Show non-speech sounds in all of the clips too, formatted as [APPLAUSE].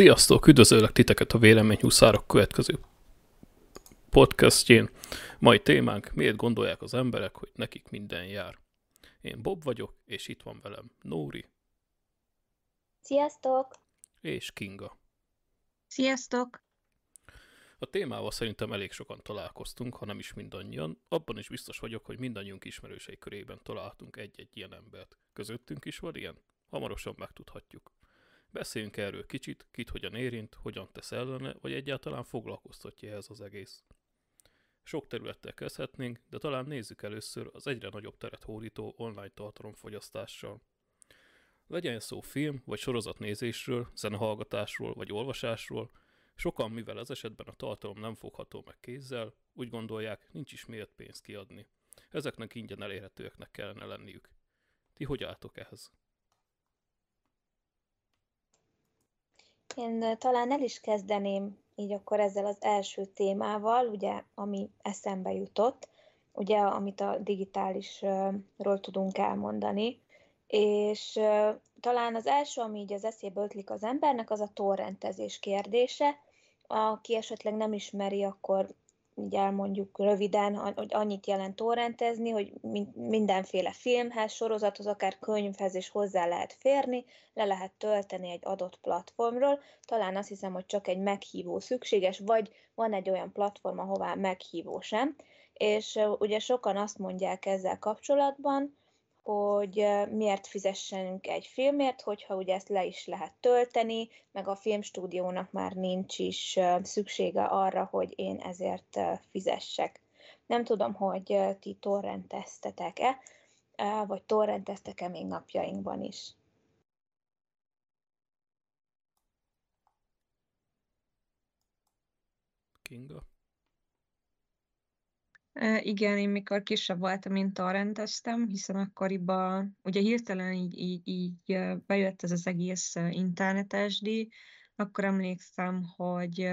Sziasztok! Üdvözöllek titeket a Véleményhúszárok következő podcastjén. Mai témánk, miért gondolják az emberek, hogy nekik minden jár. Én Bob vagyok, és itt van velem Nóri. Sziasztok! És Kinga. Sziasztok! A témával szerintem elég sokan találkoztunk, ha nem is mindannyian. Abban is biztos vagyok, hogy mindannyiunk ismerősei körében találtunk egy-egy ilyen embert. Közöttünk is van ilyen? Hamarosan megtudhatjuk. Beszéljünk erről kicsit, kit hogyan érint, hogyan tesz ellene, vagy egyáltalán foglalkoztatja ez az egész. Sok területtel kezdhetnénk, de talán nézzük először az egyre nagyobb teret hódító online tartalomfogyasztással. Legyen szó film vagy sorozatnézésről, zenehallgatásról vagy olvasásról, sokan, mivel ez esetben a tartalom nem fogható meg kézzel, úgy gondolják, nincs is miért pénzt kiadni. Ezeknek ingyen elérhetőeknek kellene lenniük. Ti hogy álltok ehhez? Én talán el is kezdeném így akkor ezzel az első témával, ugye, ami eszembe jutott, ugye, amit a digitálisról tudunk elmondani, és talán az első, ami így az eszébe ötlik az embernek, az a torrentezés kérdése. Aki esetleg nem ismeri, akkor így elmondjuk röviden, hogy annyit jelent torrentezni, hogy mindenféle filmhez, sorozathoz, akár könyvhez is hozzá lehet férni, le lehet tölteni egy adott platformról. Talán azt hiszem, hogy csak egy meghívó szükséges, vagy van egy olyan platform, ahová meghívó sem. És ugye sokan azt mondják ezzel kapcsolatban, hogy miért fizessünk egy filmért, hogyha ugye ezt le is lehet tölteni, meg a filmstúdiónak már nincs is szüksége arra, hogy én ezért fizessek. Nem tudom, hogy ti torrenteztetek-e, vagy torrenteztek-e még napjainkban is. Kinga? Igen, én mikor kisebb voltam, mint torrenteztem, hiszen akkoriban ugye hirtelen így, így, így bejött ez az egész internetes akkor emlékszem, hogy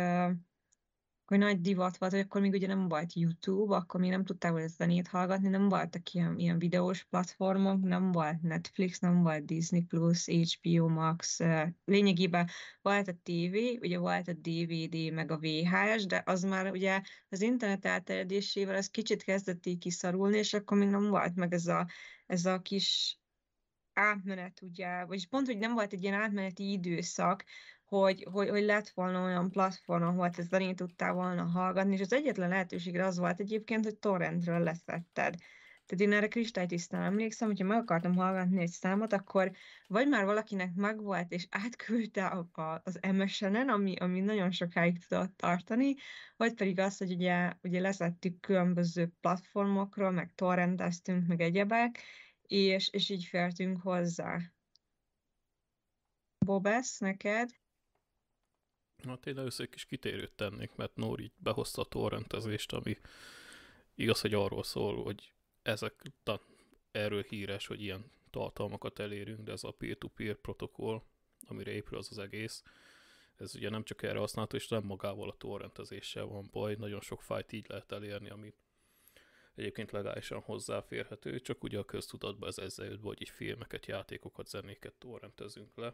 hogy nagy divat volt, hogy akkor még ugye nem volt YouTube, akkor még nem tudták hogy zenét hallgatni, nem voltak ilyen, ilyen videós platformok, nem volt Netflix, nem volt Disney+, Plus, HBO Max, lényegében volt a TV, ugye volt a DVD, meg a VHS, de az már ugye az internet elterjedésével az kicsit kezdett így kiszorulni, és akkor még nem volt meg ez a, ez a kis átmenet, ugye, vagyis pont, hogy nem volt egy ilyen átmeneti időszak, hogy, hogy, hogy lett volna olyan platform, ahol te zenét tudtál volna hallgatni, és az egyetlen lehetőségre az volt egyébként, hogy torrentről leszetted. Tehát én erre kristálytisztán emlékszem, hogyha meg akartam hallgatni egy számot, akkor vagy már valakinek megvolt, és átküldte a, a, az MSN-en, ami, ami nagyon sokáig tudott tartani, vagy pedig az, hogy ugye, ugye leszettük különböző platformokról, meg torrenteztünk, meg egyebek, és, és így fértünk hozzá. Bobesz, neked? Hát én először egy kis kitérőt tennék, mert Nóri behozta a torrentezést, ami igaz, hogy arról szól, hogy ezek erről híres, hogy ilyen tartalmakat elérünk, de ez a peer-to-peer protokoll, amire épül az az egész, ez ugye nem csak erre használható, és nem magával a torrentezéssel van baj, nagyon sok fájt így lehet elérni, ami egyébként legálisan hozzáférhető, csak ugye a köztudatban ez ezzel jött, hogy így filmeket, játékokat, zenéket torrentezünk le.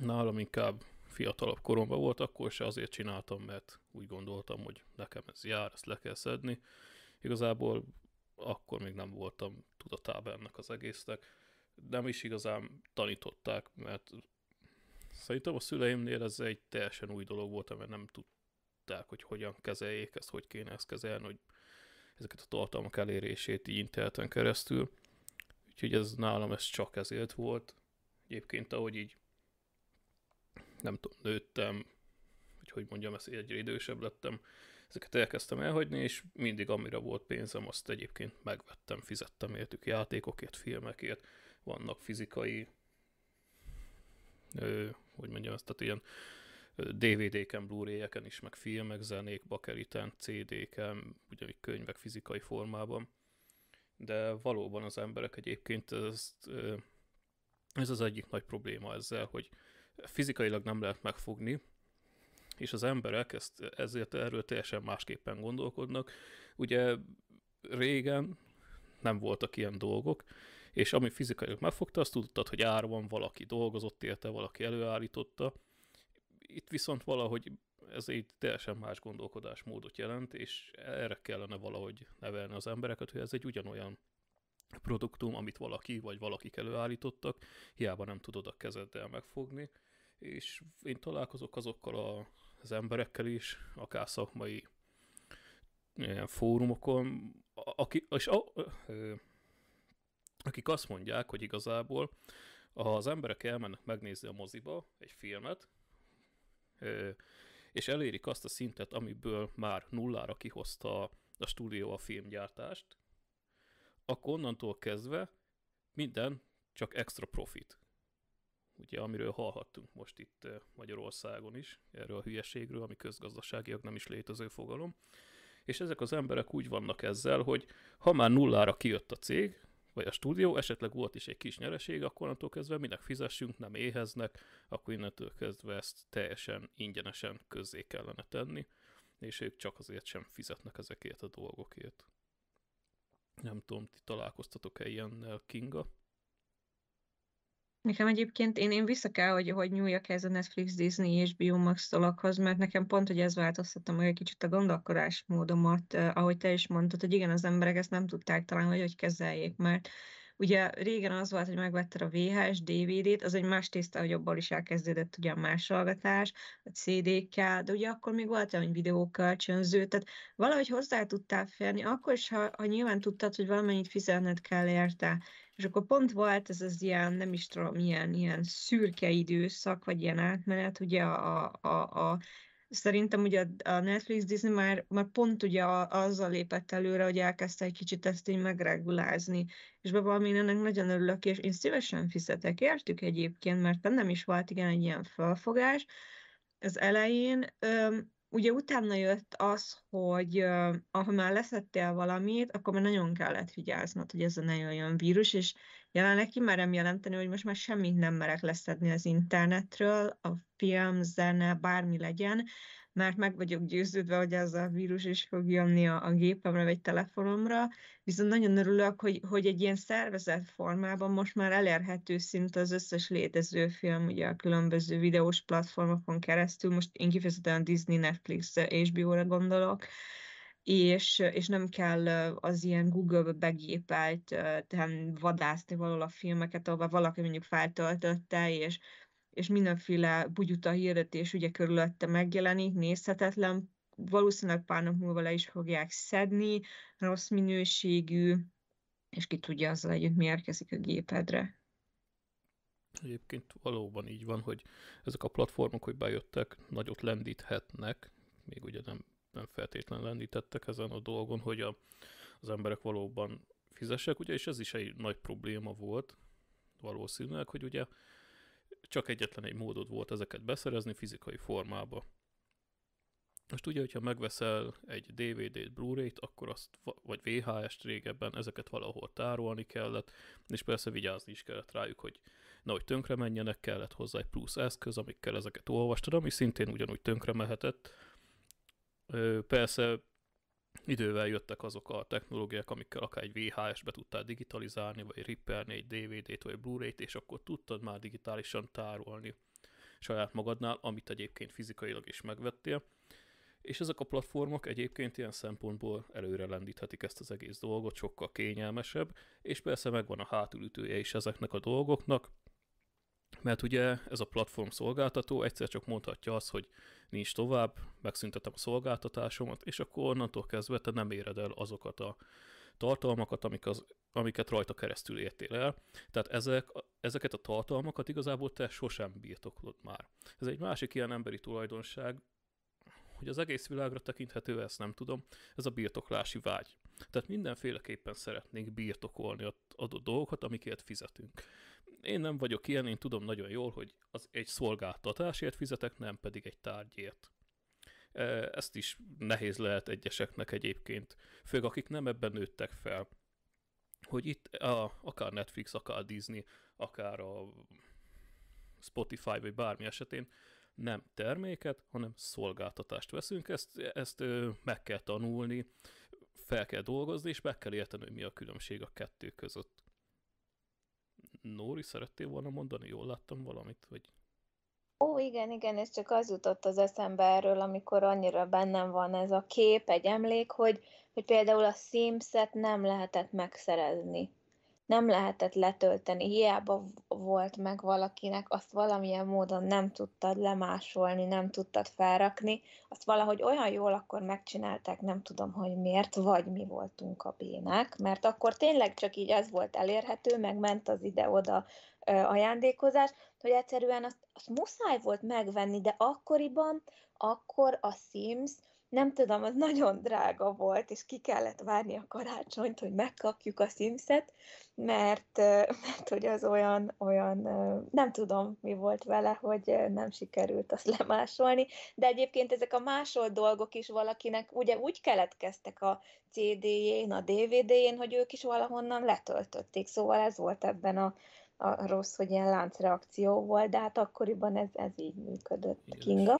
Nálam inkább fiatalabb koromban volt, akkor se azért csináltam, mert úgy gondoltam, hogy nekem ez jár, ezt le kell szedni. Igazából akkor még nem voltam tudatában ennek az egésznek. Nem is igazán tanították, mert szerintem a szüleimnél ez egy teljesen új dolog volt, mert nem tudták, hogy hogyan kezeljék ezt, hogy kéne ezt kezelni, hogy ezeket a tartalmak elérését így interneten keresztül. Úgyhogy ez nálam ez csak ezért volt. Egyébként ahogy így nem tudom, nőttem, hogy hogy mondjam, ezt egyre idősebb lettem, ezeket elkezdtem elhagyni, és mindig amire volt pénzem, azt egyébként megvettem, fizettem értük játékokért, filmekért, vannak fizikai, ö, hogy mondjam ezt, tehát ilyen DVD-ken, Blu-ray-eken is, meg filmek, zenék, bakeriten, CD-ken, ugyanígy könyvek fizikai formában. De valóban az emberek egyébként ezt, ez az egyik nagy probléma ezzel, hogy fizikailag nem lehet megfogni, és az emberek ezt, ezért erről teljesen másképpen gondolkodnak. Ugye régen nem voltak ilyen dolgok, és ami fizikailag megfogta, azt tudtad, hogy ára van, valaki dolgozott érte, valaki előállította. itt viszont valahogy ez egy teljesen más gondolkodásmódot jelent, és erre kellene valahogy nevelni az embereket, hogy ez egy ugyanolyan produktum, amit valaki vagy valakik előállítottak, hiába nem tudod a kezeddel megfogni, és én találkozok azokkal az emberekkel is, akár szakmai ilyen fórumokon, aki, és a, akik azt mondják, hogy igazából az emberek elmennek megnézni a moziba egy filmet, és elérik azt a szintet, amiből már nullára kihozta a stúdió a filmgyártást, akkor onnantól kezdve minden csak extra profit. Ugye, amiről hallhattunk most itt Magyarországon is, erről a hülyeségről, ami közgazdaságiak nem is létező fogalom. És ezek az emberek úgy vannak ezzel, hogy ha már nullára kijött a cég, vagy a stúdió, esetleg volt is egy kis nyereség, akkor onnantól kezdve minek fizessünk, nem éheznek, akkor innentől kezdve ezt teljesen ingyenesen közzé kellene tenni, és ők csak azért sem fizetnek ezekért a dolgokért. Nem tudom, ti találkoztatok-e ilyennel, Kinga? Nekem egyébként én, én vissza kell, hogy, hogy nyúljak ez a Netflix, Disney és Biomax dologhoz, mert nekem pont, hogy ez változtatta meg egy kicsit a gondolkodásmódomat, eh, ahogy te is mondtad, hogy igen, az emberek ezt nem tudták talán, hogy hogy kezeljék, mert Ugye régen az volt, hogy megvetted a VHS, DVD-t, az egy más tészta, hogy abból is elkezdődött ugye a másolgatás, a CD-kkel, de ugye akkor még volt olyan videókölcsönző, tehát valahogy hozzá tudtál férni, akkor is, ha, ha nyilván tudtad, hogy valamennyit fizetned kell érte, és akkor pont volt ez az ilyen, nem is tudom, ilyen, ilyen szürke időszak, vagy ilyen átmenet, ugye a, a, a Szerintem ugye a Netflix Disney már, már pont ugye azzal lépett előre, hogy elkezdte egy kicsit ezt így megregulázni, és bevallom, én ennek nagyon örülök, és én szívesen fizetek, értük egyébként, mert bennem is volt igen egy ilyen felfogás. Az elején, ugye utána jött az, hogy ha már leszettél valamit, akkor már nagyon kellett vigyáznod, hogy ez a ne jöjjön vírus, és jelenleg kimerem jelenteni, hogy most már semmit nem merek leszedni az internetről, a film, zene, bármi legyen, mert meg vagyok győződve, hogy ez a vírus is fog jönni a, a gépemre vagy telefonomra, viszont nagyon örülök, hogy, hogy egy ilyen szervezett formában most már elérhető szinte az összes létező film, ugye a különböző videós platformokon keresztül, most én kifejezetten Disney, Netflix, HBO-ra gondolok, és, és nem kell az ilyen Google-be begépelt, tehát vadászni valahol a filmeket, ahol valaki mondjuk feltöltötte, és és mindenféle bugyuta hirdetés ugye körülötte megjelenik, nézhetetlen, valószínűleg pár nap múlva le is fogják szedni, rossz minőségű, és ki tudja azzal együtt mi érkezik a gépedre. Egyébként valóban így van, hogy ezek a platformok, hogy bejöttek, nagyot lendíthetnek, még ugye nem, nem feltétlenül lendítettek ezen a dolgon, hogy a, az emberek valóban fizessek, ugye, és ez is egy nagy probléma volt valószínűleg, hogy ugye csak egyetlen egy módod volt ezeket beszerezni fizikai formába. Most ugye, hogyha megveszel egy DVD-t, Blu-ray-t, akkor azt, vagy VHS-t régebben, ezeket valahol tárolni kellett, és persze vigyázni is kellett rájuk, hogy nehogy tönkre menjenek, kellett hozzá egy plusz eszköz, amikkel ezeket olvastad, ami szintén ugyanúgy tönkre mehetett. Persze idővel jöttek azok a technológiák, amikkel akár egy VHS-be tudtál digitalizálni, vagy rippelni egy DVD-t, vagy Blu-ray-t, és akkor tudtad már digitálisan tárolni saját magadnál, amit egyébként fizikailag is megvettél. És ezek a platformok egyébként ilyen szempontból előre lendíthetik ezt az egész dolgot, sokkal kényelmesebb, és persze megvan a hátulütője is ezeknek a dolgoknak, mert ugye ez a platform szolgáltató egyszer csak mondhatja azt, hogy nincs tovább, megszüntetem a szolgáltatásomat, és akkor onnantól kezdve te nem éred el azokat a tartalmakat, amik az, amiket rajta keresztül értél el. Tehát ezek, ezeket a tartalmakat igazából te sosem birtoklod már. Ez egy másik ilyen emberi tulajdonság, hogy az egész világra tekinthető, ezt nem tudom, ez a birtoklási vágy. Tehát mindenféleképpen szeretnénk birtokolni adott dolgokat, amikért fizetünk. Én nem vagyok ilyen, én tudom nagyon jól, hogy az egy szolgáltatásért fizetek, nem pedig egy tárgyért. Ezt is nehéz lehet egyeseknek egyébként, főleg akik nem ebben nőttek fel. Hogy itt a, akár Netflix, akár Disney, akár a Spotify vagy bármi esetén nem terméket, hanem szolgáltatást veszünk, ezt, ezt meg kell tanulni, fel kell dolgozni, és meg kell érteni, hogy mi a különbség a kettő között. Nóri, szerettél volna mondani? Jól láttam valamit? Vagy... Ó, igen, igen, és csak az jutott az eszembe erről, amikor annyira bennem van ez a kép, egy emlék, hogy, hogy például a Sims-et nem lehetett megszerezni nem lehetett letölteni, hiába volt meg valakinek, azt valamilyen módon nem tudtad lemásolni, nem tudtad felrakni, azt valahogy olyan jól akkor megcsinálták, nem tudom, hogy miért, vagy mi voltunk a bénák, mert akkor tényleg csak így ez volt elérhető, meg ment az ide-oda ajándékozás, hogy egyszerűen azt, azt muszáj volt megvenni, de akkoriban, akkor a Sims nem tudom, az nagyon drága volt, és ki kellett várni a karácsonyt, hogy megkapjuk a Simset, mert, [LAUGHS] mert hogy az olyan, olyan, nem tudom, mi volt vele, hogy nem sikerült azt lemásolni, de egyébként ezek a másolt dolgok is valakinek ugye úgy keletkeztek a CD-jén, a DVD-jén, hogy ők is valahonnan letöltötték, szóval ez volt ebben a, a rossz, hogy ilyen láncreakció volt, de hát akkoriban ez, ez így működött. Kinga?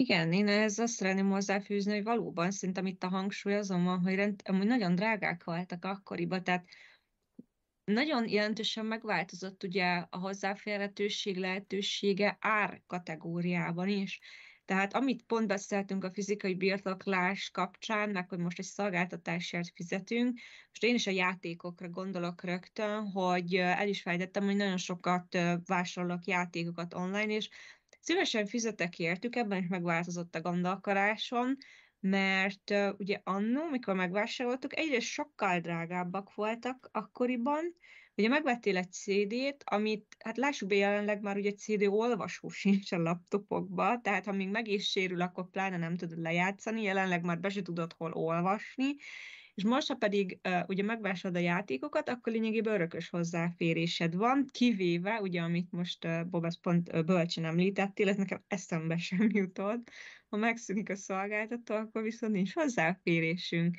Igen, én ez azt szeretném hozzáfűzni, hogy valóban szerintem itt a hangsúly azon van, hogy rend, amúgy nagyon drágák voltak akkoriban, tehát nagyon jelentősen megváltozott ugye a hozzáférhetőség lehetősége ár kategóriában is. Tehát amit pont beszéltünk a fizikai birtoklás kapcsán, meg hogy most egy szolgáltatásért fizetünk, most én is a játékokra gondolok rögtön, hogy el is fejtettem, hogy nagyon sokat vásárolok játékokat online, és Szívesen fizetek értük, ebben is megváltozott a gondolkodásom, mert uh, ugye annó, mikor megvásároltuk, egyrészt sokkal drágábbak voltak akkoriban, ugye megvettél egy CD-t, amit, hát lássuk be jelenleg már ugye CD olvasó [LAUGHS] sincs a laptopokba, tehát ha még meg is sérül, akkor pláne nem tudod lejátszani, jelenleg már be se tudod hol olvasni, és most, ha pedig uh, ugye megvásárolod a játékokat, akkor lényegében örökös hozzáférésed van, kivéve, ugye, amit most uh, Bob pont uh, bölcsen említettél, ez nekem eszembe [LAUGHS] sem jutott, ha megszűnik a szolgáltató, akkor viszont nincs hozzáférésünk.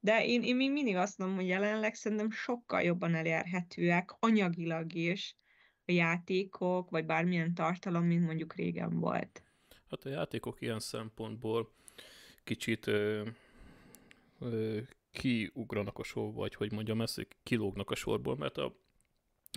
De én, én még mindig azt mondom, hogy jelenleg szerintem sokkal jobban elérhetőek anyagilag is a játékok, vagy bármilyen tartalom, mint mondjuk régen volt. Hát a játékok ilyen szempontból kicsit ö, ö, kiugranak a sorból, vagy hogy mondjam ezt, kilógnak a sorból, mert a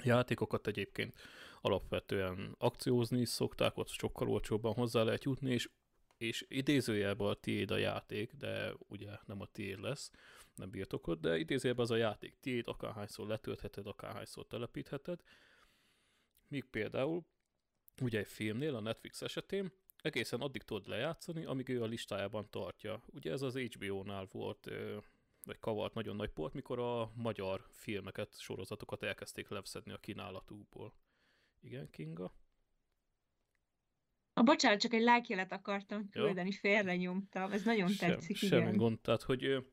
játékokat egyébként alapvetően akciózni is szokták, ott sokkal olcsóbban hozzá lehet jutni, és, és idézőjelben a tiéd a játék, de ugye nem a tiéd lesz, nem birtokod, de idézőjelben az a játék tiéd, akárhányszor letöltheted, akárhányszor telepítheted, míg például ugye egy filmnél, a Netflix esetén, egészen addig tudod lejátszani, amíg ő a listájában tartja. Ugye ez az HBO-nál volt vagy kavart nagyon nagy port, mikor a magyar filmeket, sorozatokat elkezdték leveszedni a kínálatúból. Igen, Kinga? A bocsánat, csak egy lájkjelet akartam küldeni, félre nyomtam. Ez nagyon Sem, tetszik, semmi igen. gond, tehát, hogy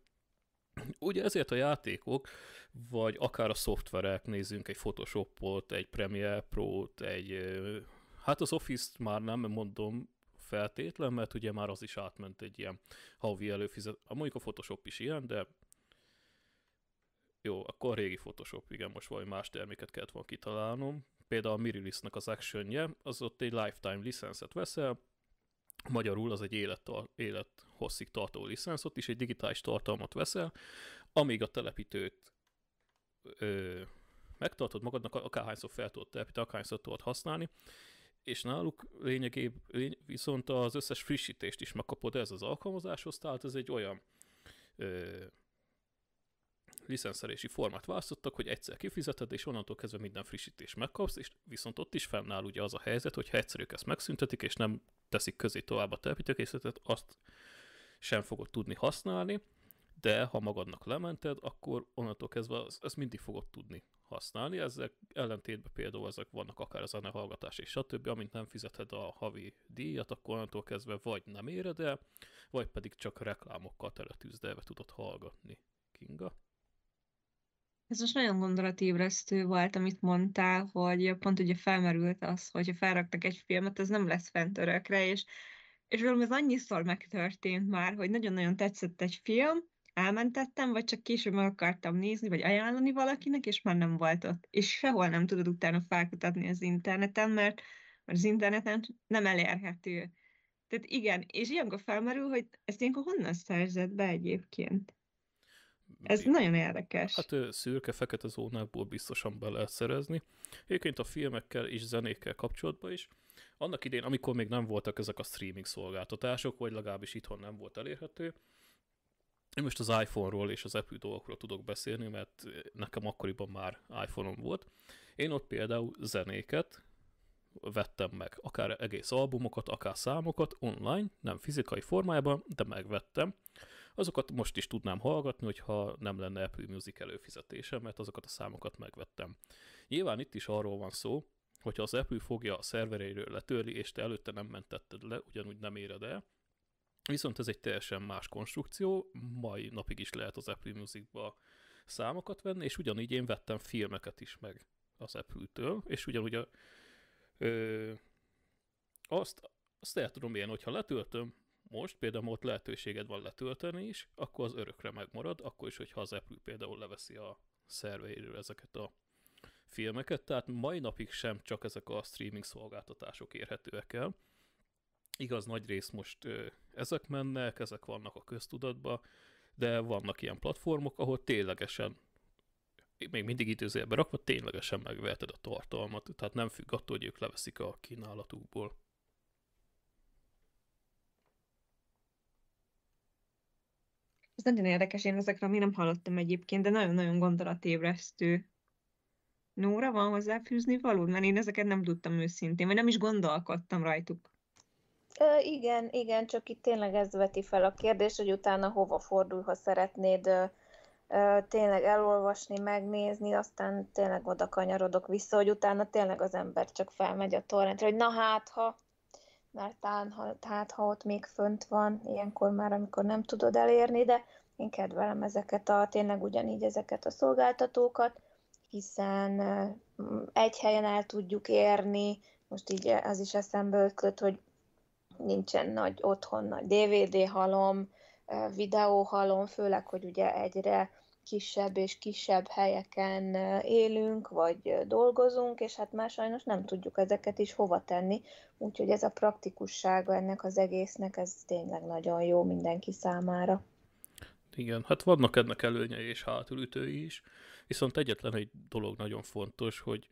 ugye ezért a játékok, vagy akár a szoftverek, nézzünk egy Photoshopot, egy Premiere Pro-t, egy, hát az Office-t már nem mondom, feltétlen, mert ugye már az is átment egy ilyen havi előfizet. Mondjuk a Photoshop is ilyen, de jó, akkor régi Photoshop, igen, most valami más terméket kellett volna kitalálnom. Például a Mirilisnek az actionje, az ott egy lifetime licenszet veszel, magyarul az egy élet, élet hosszig tartó licensz, ott is egy digitális tartalmat veszel, amíg a telepítőt ö, megtartod magadnak, akárhányszor fel tudod telepíteni, akárhányszor tudod használni, és náluk lényegében viszont az összes frissítést is megkapod ez az alkalmazáshoz, tehát ez egy olyan ö, licenszerési formát választottak, hogy egyszer kifizeted, és onnantól kezdve minden frissítést megkapsz, és viszont ott is fennáll ugye az a helyzet, hogy ha egyszerűek ezt megszüntetik, és nem teszik közé tovább a telepítőkészletet, azt sem fogod tudni használni, de ha magadnak lemented, akkor onnantól kezdve ezt mindig fogod tudni használni. Ezek ellentétben például ezek vannak akár a zenehallgatás és stb. Amint nem fizeted a havi díjat, akkor onnantól kezdve vagy nem éred el, vagy pedig csak reklámokkal teletűzdelve tudod hallgatni. Kinga? Ez most nagyon gondolatébresztő volt, amit mondtál, hogy pont ugye felmerült az, hogyha felraktak egy filmet, az nem lesz fent örökre, és, és valami ez annyiszor megtörtént már, hogy nagyon-nagyon tetszett egy film, elmentettem, vagy csak később meg akartam nézni, vagy ajánlani valakinek, és már nem volt ott. És sehol nem tudod utána felkutatni az interneten, mert az interneten nem elérhető. Tehát igen, és ilyenkor felmerül, hogy ezt ilyenkor honnan szerzett be egyébként? Ez nagyon érdekes. Hát szürke-fekete zónákból biztosan be lehet szerezni. Egyébként a filmekkel és zenékkel kapcsolatban is. Annak idén, amikor még nem voltak ezek a streaming szolgáltatások, vagy legalábbis itthon nem volt elérhető, én most az iPhone-ról és az Apple dolgokról tudok beszélni, mert nekem akkoriban már iPhone-om volt. Én ott például zenéket vettem meg, akár egész albumokat, akár számokat online, nem fizikai formájában, de megvettem. Azokat most is tudnám hallgatni, hogyha nem lenne Apple Music előfizetése, mert azokat a számokat megvettem. Nyilván itt is arról van szó, hogyha az Apple fogja a szervereiről letörli, és te előtte nem mentetted le, ugyanúgy nem éred el, Viszont ez egy teljesen más konstrukció, mai napig is lehet az Apple Musicba számokat venni, és ugyanígy én vettem filmeket is meg az Apple-től, és ugyanúgy a, ö, azt, azt el tudom ilyen, hogyha letöltöm, most például ott lehetőséged van letölteni is, akkor az örökre megmarad, akkor is, hogyha az Apple például leveszi a szerveiről ezeket a filmeket, tehát mai napig sem csak ezek a streaming szolgáltatások érhetőek el, Igaz, nagy rész most ezek mennek, ezek vannak a köztudatba, de vannak ilyen platformok, ahol ténylegesen, még mindig időzőjelbe rakva, ténylegesen megveheted a tartalmat, tehát nem függ attól, hogy ők leveszik a kínálatukból. Ez nagyon érdekes, én ezekről még nem hallottam egyébként, de nagyon-nagyon gondolatébresztő. Nóra, van hozzáfűzni való? Mert én ezeket nem tudtam őszintén, vagy nem is gondolkodtam rajtuk. Igen, igen, csak itt tényleg ez veti fel a kérdés, hogy utána hova fordul, ha szeretnéd tényleg elolvasni, megnézni, aztán tényleg oda kanyarodok vissza, hogy utána tényleg az ember csak felmegy a torrentre, hogy na hát, ha, mert tán, ha, hát, ha ott még fönt van, ilyenkor már, amikor nem tudod elérni, de én kedvelem ezeket a, tényleg ugyanígy ezeket a szolgáltatókat, hiszen egy helyen el tudjuk érni, most így az is eszembe ötlött, hogy nincsen nagy otthon, nagy DVD halom, videó halom, főleg, hogy ugye egyre kisebb és kisebb helyeken élünk, vagy dolgozunk, és hát már sajnos nem tudjuk ezeket is hova tenni, úgyhogy ez a praktikussága ennek az egésznek, ez tényleg nagyon jó mindenki számára. Igen, hát vannak ennek előnyei és hátulütői is, viszont egyetlen egy dolog nagyon fontos, hogy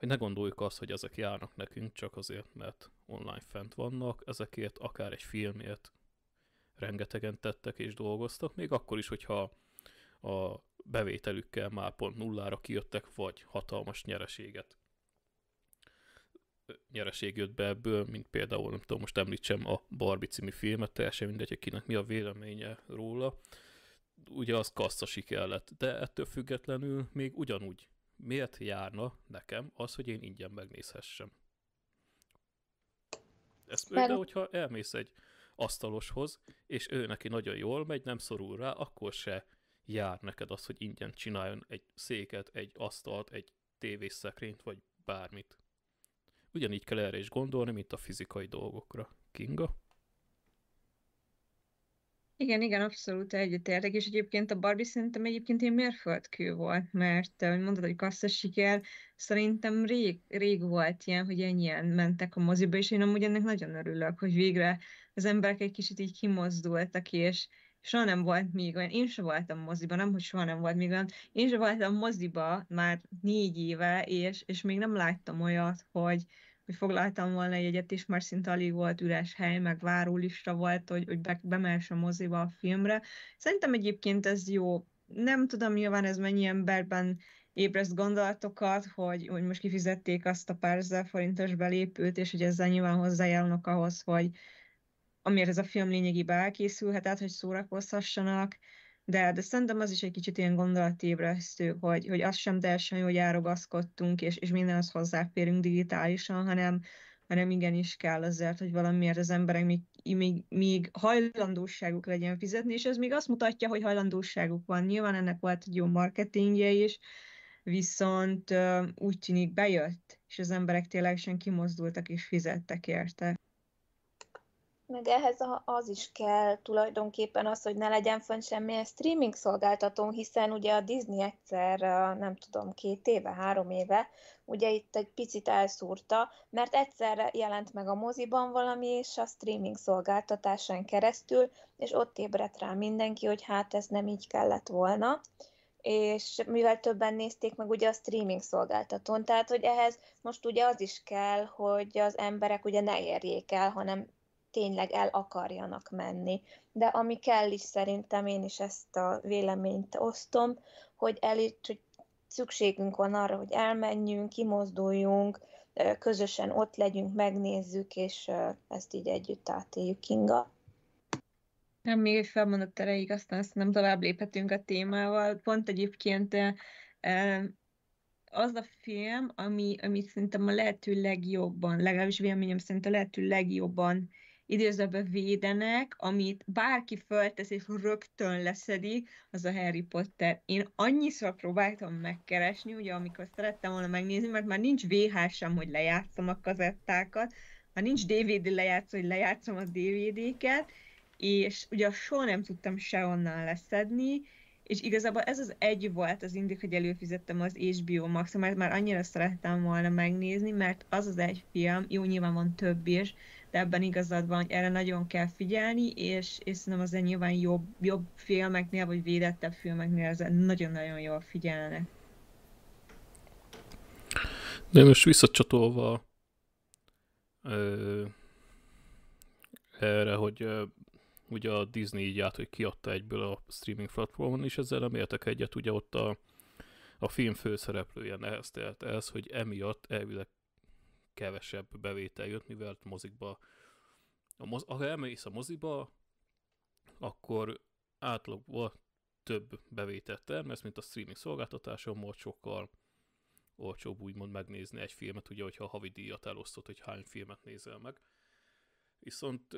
hogy ne gondoljuk azt, hogy ezek járnak nekünk csak azért, mert online fent vannak, ezekért akár egy filmért rengetegen tettek és dolgoztak, még akkor is, hogyha a bevételükkel már pont nullára kijöttek, vagy hatalmas nyereséget nyereség jött be ebből, mint például, nem tudom, most említsem a Barbie című filmet, teljesen mindegy, hogy kinek mi a véleménye róla. Ugye az kassza siker lett, de ettől függetlenül még ugyanúgy miért járna nekem az, hogy én ingyen megnézhessem? Ezt például, hogyha elmész egy asztaloshoz, és ő neki nagyon jól megy, nem szorul rá, akkor se jár neked az, hogy ingyen csináljon egy széket, egy asztalt, egy tévészekrényt, vagy bármit. Ugyanígy kell erre is gondolni, mint a fizikai dolgokra. Kinga? Igen, igen, abszolút egyetértek, és egyébként a Barbie szerintem egyébként egy mérföldkő volt, mert, ahogy mondod, hogy kasszas siker, szerintem rég, rég volt ilyen, hogy ennyien mentek a moziba, és én amúgy ennek nagyon örülök, hogy végre az emberek egy kicsit így kimozdultak, és soha nem volt még olyan, én sem voltam moziba, nem, hogy soha nem volt még olyan, én sem voltam moziba már négy éve, és, és még nem láttam olyat, hogy, hogy foglaltam volna egyet, és már szinte alig volt üres hely, meg várólista volt, hogy, hogy be, bemels a moziba a filmre. Szerintem egyébként ez jó. Nem tudom nyilván ez mennyi emberben ébreszt gondolatokat, hogy, hogy most kifizették azt a pár ezer forintos belépőt, és hogy ezzel nyilván hozzájárulnak ahhoz, hogy amiért ez a film lényegében elkészülhet, tehát hogy szórakozhassanak, de, de szerintem az is egy kicsit ilyen gondolatébresztő, hogy, hogy azt sem teljesen jól járogaszkodtunk, és, és mindenhez hozzáférünk digitálisan, hanem, hanem igenis kell azért, hogy valamiért az emberek még, még, még hajlandóságuk legyen fizetni, és ez még azt mutatja, hogy hajlandóságuk van. Nyilván ennek volt egy jó marketingje is, viszont úgy tűnik bejött, és az emberek ténylegesen kimozdultak és fizettek érte. Meg ehhez az is kell tulajdonképpen az, hogy ne legyen fönn semmilyen streaming szolgáltató, hiszen ugye a Disney egyszer, nem tudom, két éve, három éve, ugye itt egy picit elszúrta, mert egyszerre jelent meg a moziban valami, és a streaming szolgáltatásán keresztül, és ott ébredt rá mindenki, hogy hát ez nem így kellett volna. És mivel többen nézték meg ugye a streaming szolgáltatón, tehát hogy ehhez most ugye az is kell, hogy az emberek ugye ne érjék el, hanem tényleg el akarjanak menni. De ami kell is szerintem, én is ezt a véleményt osztom, hogy, el, hogy szükségünk van arra, hogy elmenjünk, kimozduljunk, közösen ott legyünk, megnézzük, és ezt így együtt átéljük, Kinga. Nem, még egy felmondott erejéig, aztán nem tovább léphetünk a témával. Pont egyébként az a film, ami, ami szerintem a lehető legjobban, legalábbis véleményem szerint a lehető legjobban idézőben védenek, amit bárki föltesz és rögtön leszedik, az a Harry Potter. Én annyiszor próbáltam megkeresni, ugye amikor szerettem volna megnézni, mert már nincs VHS sem, hogy lejátszom a kazettákat, már nincs DVD lejátszó, hogy lejátszom a DVD-ket, és ugye soha nem tudtam sehonnan leszedni, és igazából ez az egy volt az indik, hogy előfizettem az HBO Max, mert már annyira szerettem volna megnézni, mert az az egy film, jó, nyilván van több is, de ebben igazad van, hogy erre nagyon kell figyelni, és, és szerintem azért nyilván jobb, jobb filmeknél, vagy védettebb filmeknél ezzel nagyon-nagyon jól figyelnek. De most visszacsatolva ö, erre, hogy ö, ugye a Disney így át, hogy kiadta egyből a streaming platformon, és ezzel nem értek egyet, ugye ott a, a film főszereplője neheztelt ez, hogy emiatt elvileg kevesebb bevétel jött, mivel mozikba, a moz, ha elmész a moziba, akkor átlagban több bevételt termesz, mint a streaming szolgáltatáson, most sokkal olcsóbb úgymond megnézni egy filmet, ugye, hogyha a havi díjat elosztott, hogy hány filmet nézel meg. Viszont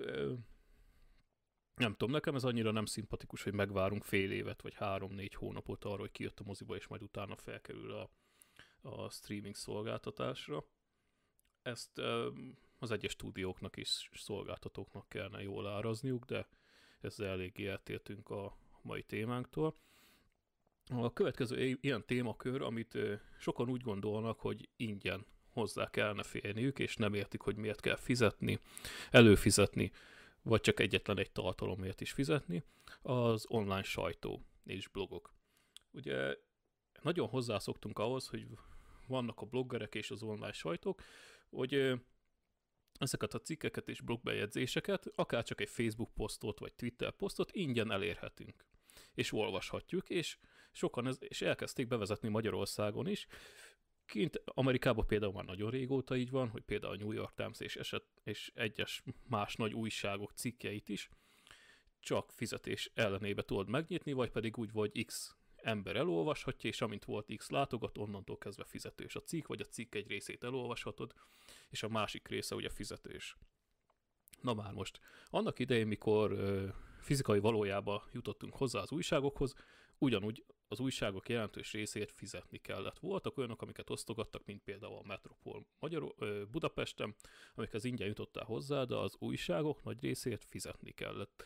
nem tudom, nekem ez annyira nem szimpatikus, hogy megvárunk fél évet, vagy három-négy hónapot arra, hogy kijött a moziba, és majd utána felkerül a, a streaming szolgáltatásra. Ezt az egyes stúdióknak és szolgáltatóknak kellene jól árazniuk, de ezzel eléggé eltértünk a mai témánktól. A következő ilyen témakör, amit sokan úgy gondolnak, hogy ingyen hozzá kellene férniük, és nem értik, hogy miért kell fizetni, előfizetni, vagy csak egyetlen egy tartalomért is fizetni, az online sajtó és blogok. Ugye nagyon hozzászoktunk ahhoz, hogy vannak a bloggerek és az online sajtók, hogy ezeket a cikkeket és blogbejegyzéseket, akár csak egy Facebook posztot vagy Twitter posztot ingyen elérhetünk. És olvashatjuk, és sokan ez, és elkezdték bevezetni Magyarországon is. Kint Amerikában például már nagyon régóta így van, hogy például a New York Times és, eset, és egyes más nagy újságok cikkeit is csak fizetés ellenébe tudod megnyitni, vagy pedig úgy, vagy X ember elolvashatja, és amint volt X látogat, onnantól kezdve fizetős a cikk, vagy a cikk egy részét elolvashatod, és a másik része ugye fizetős. Na már most, annak idején, mikor ö, fizikai valójába jutottunk hozzá az újságokhoz, ugyanúgy az újságok jelentős részét fizetni kellett. Voltak olyanok, amiket osztogattak, mint például a Metropol Magyar, ö, Budapesten, amikhez ingyen jutottál hozzá, de az újságok nagy részét fizetni kellett.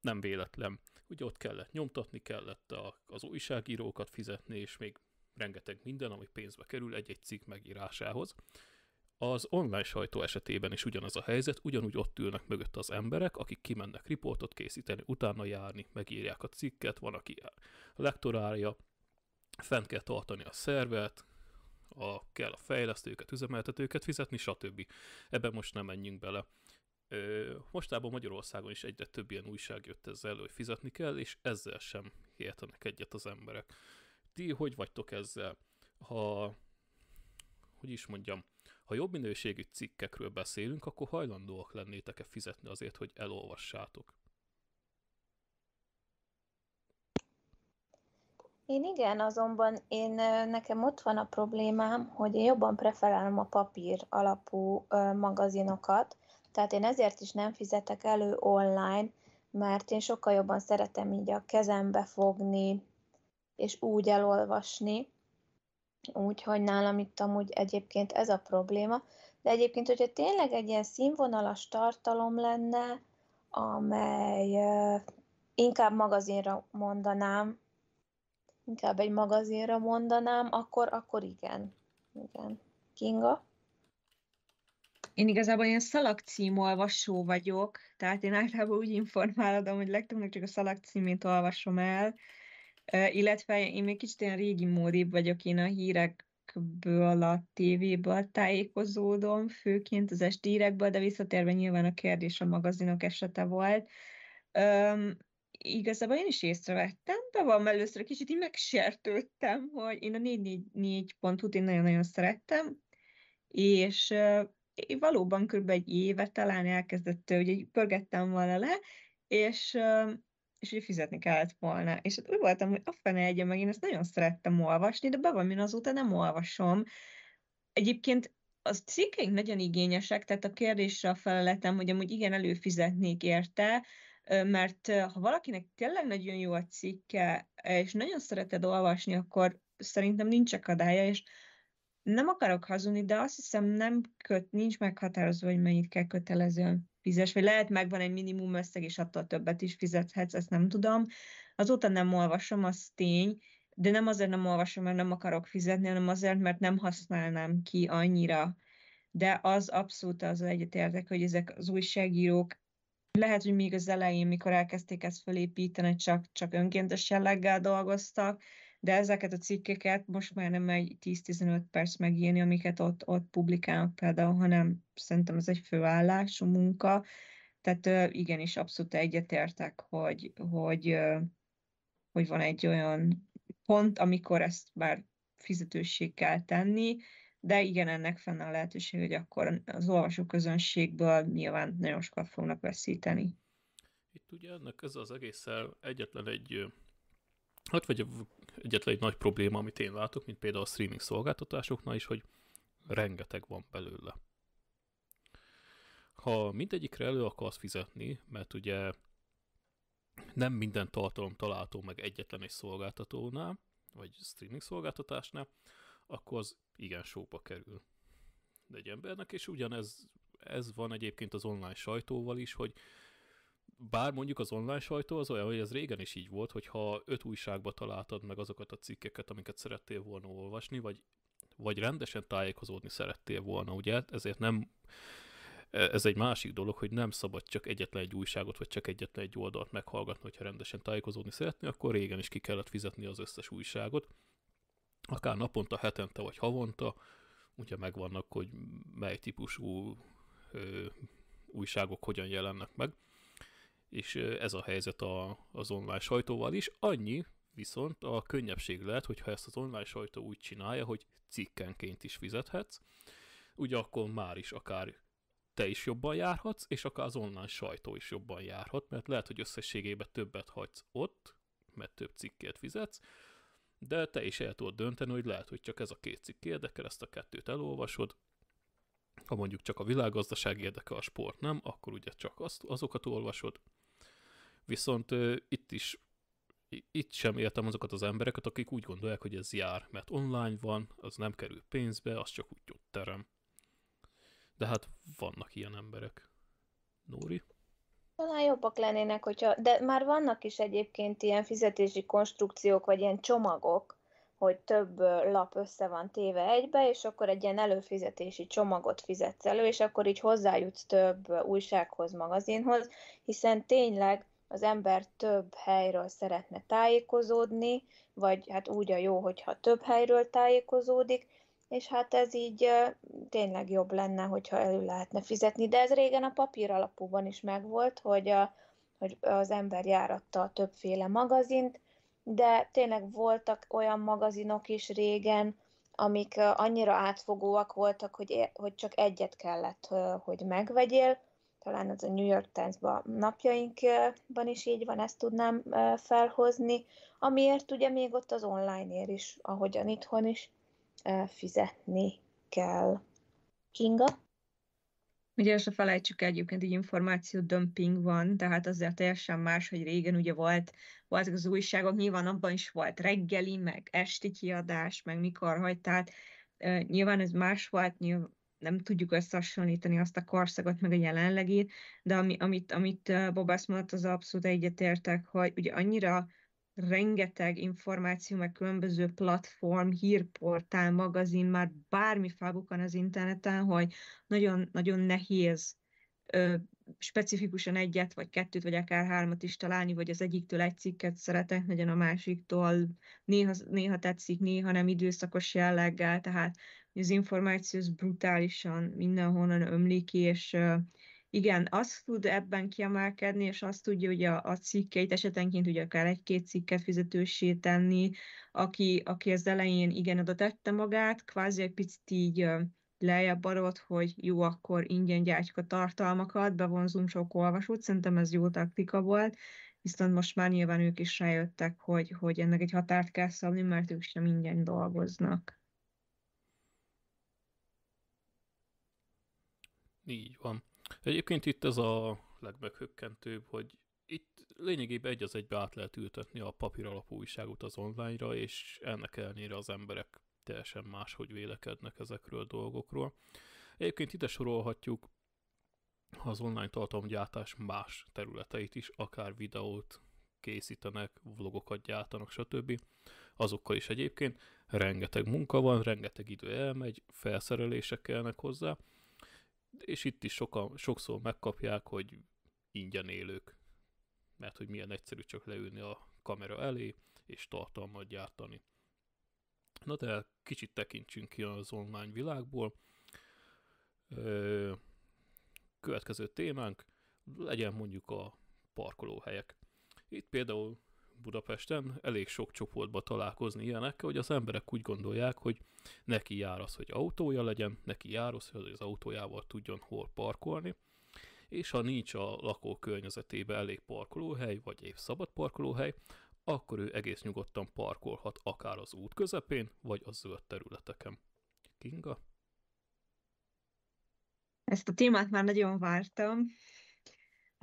Nem véletlen. Ugye ott kellett nyomtatni, kellett az újságírókat fizetni, és még rengeteg minden, ami pénzbe kerül egy-egy cikk megírásához. Az online sajtó esetében is ugyanaz a helyzet, ugyanúgy ott ülnek mögött az emberek, akik kimennek riportot készíteni, utána járni, megírják a cikket, van, aki lektorálja, fent kell tartani a szervet, a, kell a fejlesztőket, üzemeltetőket fizetni, stb. Ebben most nem menjünk bele. Mostában Magyarországon is egyre több ilyen újság jött ezzel, hogy fizetni kell, és ezzel sem értenek egyet az emberek. Ti hogy vagytok ezzel? Ha, hogy is mondjam, ha jobb minőségű cikkekről beszélünk, akkor hajlandóak lennétek-e fizetni azért, hogy elolvassátok? Én igen, azonban én nekem ott van a problémám, hogy én jobban preferálom a papír alapú magazinokat, tehát én ezért is nem fizetek elő online, mert én sokkal jobban szeretem így a kezembe fogni, és úgy elolvasni, úgyhogy nálam itt amúgy egyébként ez a probléma. De egyébként, hogyha tényleg egy ilyen színvonalas tartalom lenne, amely inkább magazinra mondanám, inkább egy magazinra mondanám, akkor, akkor igen. Igen. Kinga? Én igazából ilyen szalagcímolvasó vagyok, tehát én általában úgy informálodom, hogy legtöbbnek csak a szalagcímét olvasom el, illetve én még kicsit ilyen régi módibb vagyok, én a hírekből, a tévéből tájékozódom, főként az esti hírekből, de visszatérve nyilván a kérdés a magazinok esete volt. Um, igazából én is észrevettem, de van először kicsit így megsértődtem, hogy én a 444.hu-t én nagyon-nagyon szerettem, és valóban kb. egy éve talán elkezdett, hogy pörgettem volna le, és és ugye fizetni kellett volna. És hát úgy voltam, hogy a fene egye meg, én ezt nagyon szerettem olvasni, de be van, én azóta nem olvasom. Egyébként az cikkeink nagyon igényesek, tehát a kérdésre a feleletem, hogy amúgy igen, előfizetnék érte, mert ha valakinek tényleg nagyon jó a cikke, és nagyon szereted olvasni, akkor szerintem nincs akadálya, és nem akarok hazudni, de azt hiszem nem köt, nincs meghatározva, hogy mennyit kell kötelezően fizes, vagy lehet megvan egy minimum összeg, és attól többet is fizethetsz, ezt nem tudom. Azóta nem olvasom, az tény, de nem azért nem olvasom, mert nem akarok fizetni, hanem azért, mert nem használnám ki annyira. De az abszolút az egyetértek, hogy ezek az újságírók lehet, hogy még az elején, mikor elkezdték ezt felépíteni, csak, csak önkéntes jelleggel dolgoztak, de ezeket a cikkeket most már nem egy 10-15 perc megírni, amiket ott, ott publikálnak például, hanem szerintem ez egy főállású munka, tehát igenis abszolút egyetértek, hogy, hogy, hogy van egy olyan pont, amikor ezt már fizetőség kell tenni, de igen, ennek fenn a lehetőség, hogy akkor az olvasó közönségből nyilván nagyon sokat fognak veszíteni. Itt ugye ennek ez az egésszel egyetlen egy Hát vagy egyetlen egy nagy probléma, amit én látok, mint például a streaming szolgáltatásoknál is, hogy rengeteg van belőle. Ha mindegyikre elő akarsz fizetni, mert ugye nem minden tartalom található meg egyetlen egy szolgáltatónál, vagy streaming szolgáltatásnál, akkor az igen sóba kerül egy embernek, és ugyanez ez van egyébként az online sajtóval is, hogy bár mondjuk az online sajtó az olyan, hogy ez régen is így volt, hogy ha öt újságba találtad meg azokat a cikkeket, amiket szerettél volna olvasni, vagy, vagy rendesen tájékozódni szerettél volna, ugye? Ezért nem, ez egy másik dolog, hogy nem szabad csak egyetlen egy újságot, vagy csak egyetlen egy oldalt meghallgatni, hogyha rendesen tájékozódni szeretnél, akkor régen is ki kellett fizetni az összes újságot. Akár naponta, hetente vagy havonta, ugye megvannak, hogy mely típusú ö, újságok hogyan jelennek meg és ez a helyzet a, az online sajtóval is. Annyi viszont a könnyebbség lehet, hogyha ezt az online sajtó úgy csinálja, hogy cikkenként is fizethetsz, ugye akkor már is akár te is jobban járhatsz, és akár az online sajtó is jobban járhat, mert lehet, hogy összességében többet hagysz ott, mert több cikkért fizetsz, de te is el tudod dönteni, hogy lehet, hogy csak ez a két cikk érdekel, ezt a kettőt elolvasod, ha mondjuk csak a világgazdaság érdekel, a sport nem, akkor ugye csak azt, azokat olvasod, Viszont itt is itt sem értem azokat az embereket, akik úgy gondolják, hogy ez jár, mert online van, az nem kerül pénzbe, az csak úgy ott terem. De hát vannak ilyen emberek. Nóri? Talán jobbak lennének, hogyha, de már vannak is egyébként ilyen fizetési konstrukciók, vagy ilyen csomagok, hogy több lap össze van téve egybe, és akkor egy ilyen előfizetési csomagot fizetsz elő, és akkor így hozzájutsz több újsághoz, magazinhoz, hiszen tényleg az ember több helyről szeretne tájékozódni, vagy hát úgy a jó, hogyha több helyről tájékozódik, és hát ez így tényleg jobb lenne, hogyha elő lehetne fizetni, de ez régen a papír alapúban is megvolt, hogy, a, hogy az ember járatta a többféle magazint, de tényleg voltak olyan magazinok is régen, amik annyira átfogóak voltak, hogy, hogy csak egyet kellett, hogy megvegyél, talán az a New York Times-ban napjainkban is így van, ezt tudnám felhozni, amiért ugye még ott az online-ér is, ahogyan itthon is, fizetni kell. Kinga? Ugye se felejtsük egyébként, hogy információ dömping van, tehát azért teljesen más, hogy régen ugye volt, voltak az újságok, nyilván abban is volt reggeli, meg esti kiadás, meg mikor hagy, tehát uh, nyilván ez más volt, nyilván nem tudjuk összehasonlítani azt a korszakot, meg a jelenlegét, de ami, amit, amit Bob azt mondott, az abszolút egyetértek, hogy ugye annyira rengeteg információ, meg különböző platform, hírportál, magazin, már bármi felbukkan az interneten, hogy nagyon, nagyon nehéz ö, specifikusan egyet, vagy kettőt, vagy akár hármat is találni, vagy az egyiktől egy cikket szeretek, nagyon a másiktól. Néha, néha tetszik, néha nem időszakos jelleggel, tehát az információ az brutálisan mindenhonnan ömlik, és igen, azt tud ebben kiemelkedni, és azt tudja ugye a, a cikkeit esetenként ugye akár egy-két cikket fizetősé tenni, aki, aki az elején igen oda tette magát, kvázi egy picit így lejjebb adott, hogy jó, akkor ingyen gyártjuk a tartalmakat, bevonzunk sok olvasót, szerintem ez jó taktika volt, viszont most már nyilván ők is rájöttek, hogy, hogy ennek egy határt kell szabni, mert ők sem ingyen dolgoznak. Így van. Egyébként itt ez a legmeghökkentőbb, hogy itt lényegében egy az egybe át lehet ültetni a papír alapú újságot az online-ra, és ennek ellenére az emberek teljesen máshogy vélekednek ezekről a dolgokról. Egyébként ide sorolhatjuk az online tartalomgyártás más területeit is, akár videót készítenek, vlogokat gyártanak, stb. Azokkal is egyébként rengeteg munka van, rengeteg idő elmegy, felszerelések kellnek hozzá, és itt is sokan, sokszor megkapják, hogy ingyen élők, mert hogy milyen egyszerű csak leülni a kamera elé, és tartalmat gyártani. Na de kicsit tekintsünk ki az online világból. Következő témánk legyen mondjuk a parkolóhelyek. Itt például Budapesten elég sok csoportba találkozni ilyenekkel, hogy az emberek úgy gondolják, hogy neki jár az, hogy autója legyen, neki jár az, hogy az autójával tudjon hol parkolni, és ha nincs a lakó környezetében elég parkolóhely, vagy épp szabad parkolóhely, akkor ő egész nyugodtan parkolhat akár az út közepén, vagy a zöld területeken. Kinga? Ezt a témát már nagyon vártam,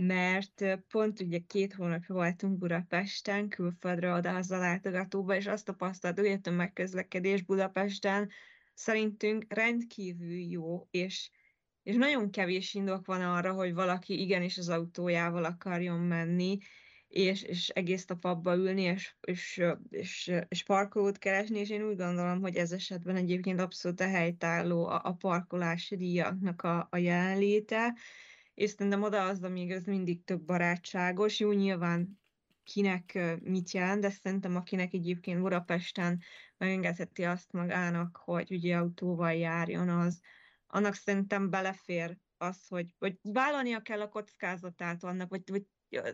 mert pont ugye két hónapja voltunk Budapesten, külföldre odahaza látogatóba, és azt tapasztaltuk, hogy a tömegközlekedés Budapesten szerintünk rendkívül jó, és, és nagyon kevés indok van arra, hogy valaki igenis az autójával akarjon menni, és, és egész nap abba ülni, és, és, és, és parkolót keresni, és én úgy gondolom, hogy ez esetben egyébként abszolút a helytálló a, a parkolási díjaknak a, a jelenléte, és szerintem oda az, amíg ez mindig több barátságos. Jó, nyilván kinek mit jelent, de szerintem akinek egyébként Budapesten megengedheti azt magának, hogy ugye autóval járjon, az annak szerintem belefér az, hogy vagy vállalnia kell a kockázatát annak, vagy, vagy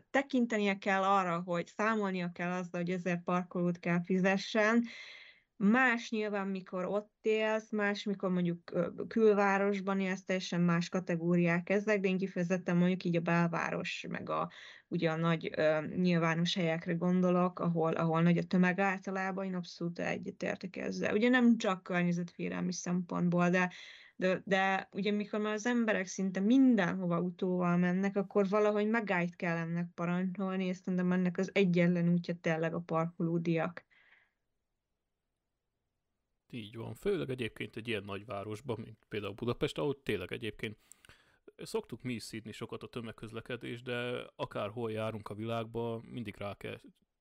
tekintenie kell arra, hogy számolnia kell azzal, hogy ezért parkolót kell fizessen, Más nyilván, mikor ott élsz, más, mikor mondjuk külvárosban élsz, teljesen más kategóriák ezek, de én kifejezetten mondjuk így a belváros, meg a, ugye a nagy uh, nyilvános helyekre gondolok, ahol, ahol nagy a tömeg általában, én abszolút egyetértek ezzel. Ugye nem csak környezetvédelmi szempontból, de, de, de ugye mikor már az emberek szinte mindenhova utóval mennek, akkor valahogy megállt kell ennek parancsolni, és szerintem ennek az egyetlen útja tényleg a parkolódiak. Így van, főleg egyébként egy ilyen nagyvárosban, mint például Budapest, ahol tényleg egyébként szoktuk mi is szídni sokat a tömegközlekedés, de akárhol járunk a világban, mindig rá kell,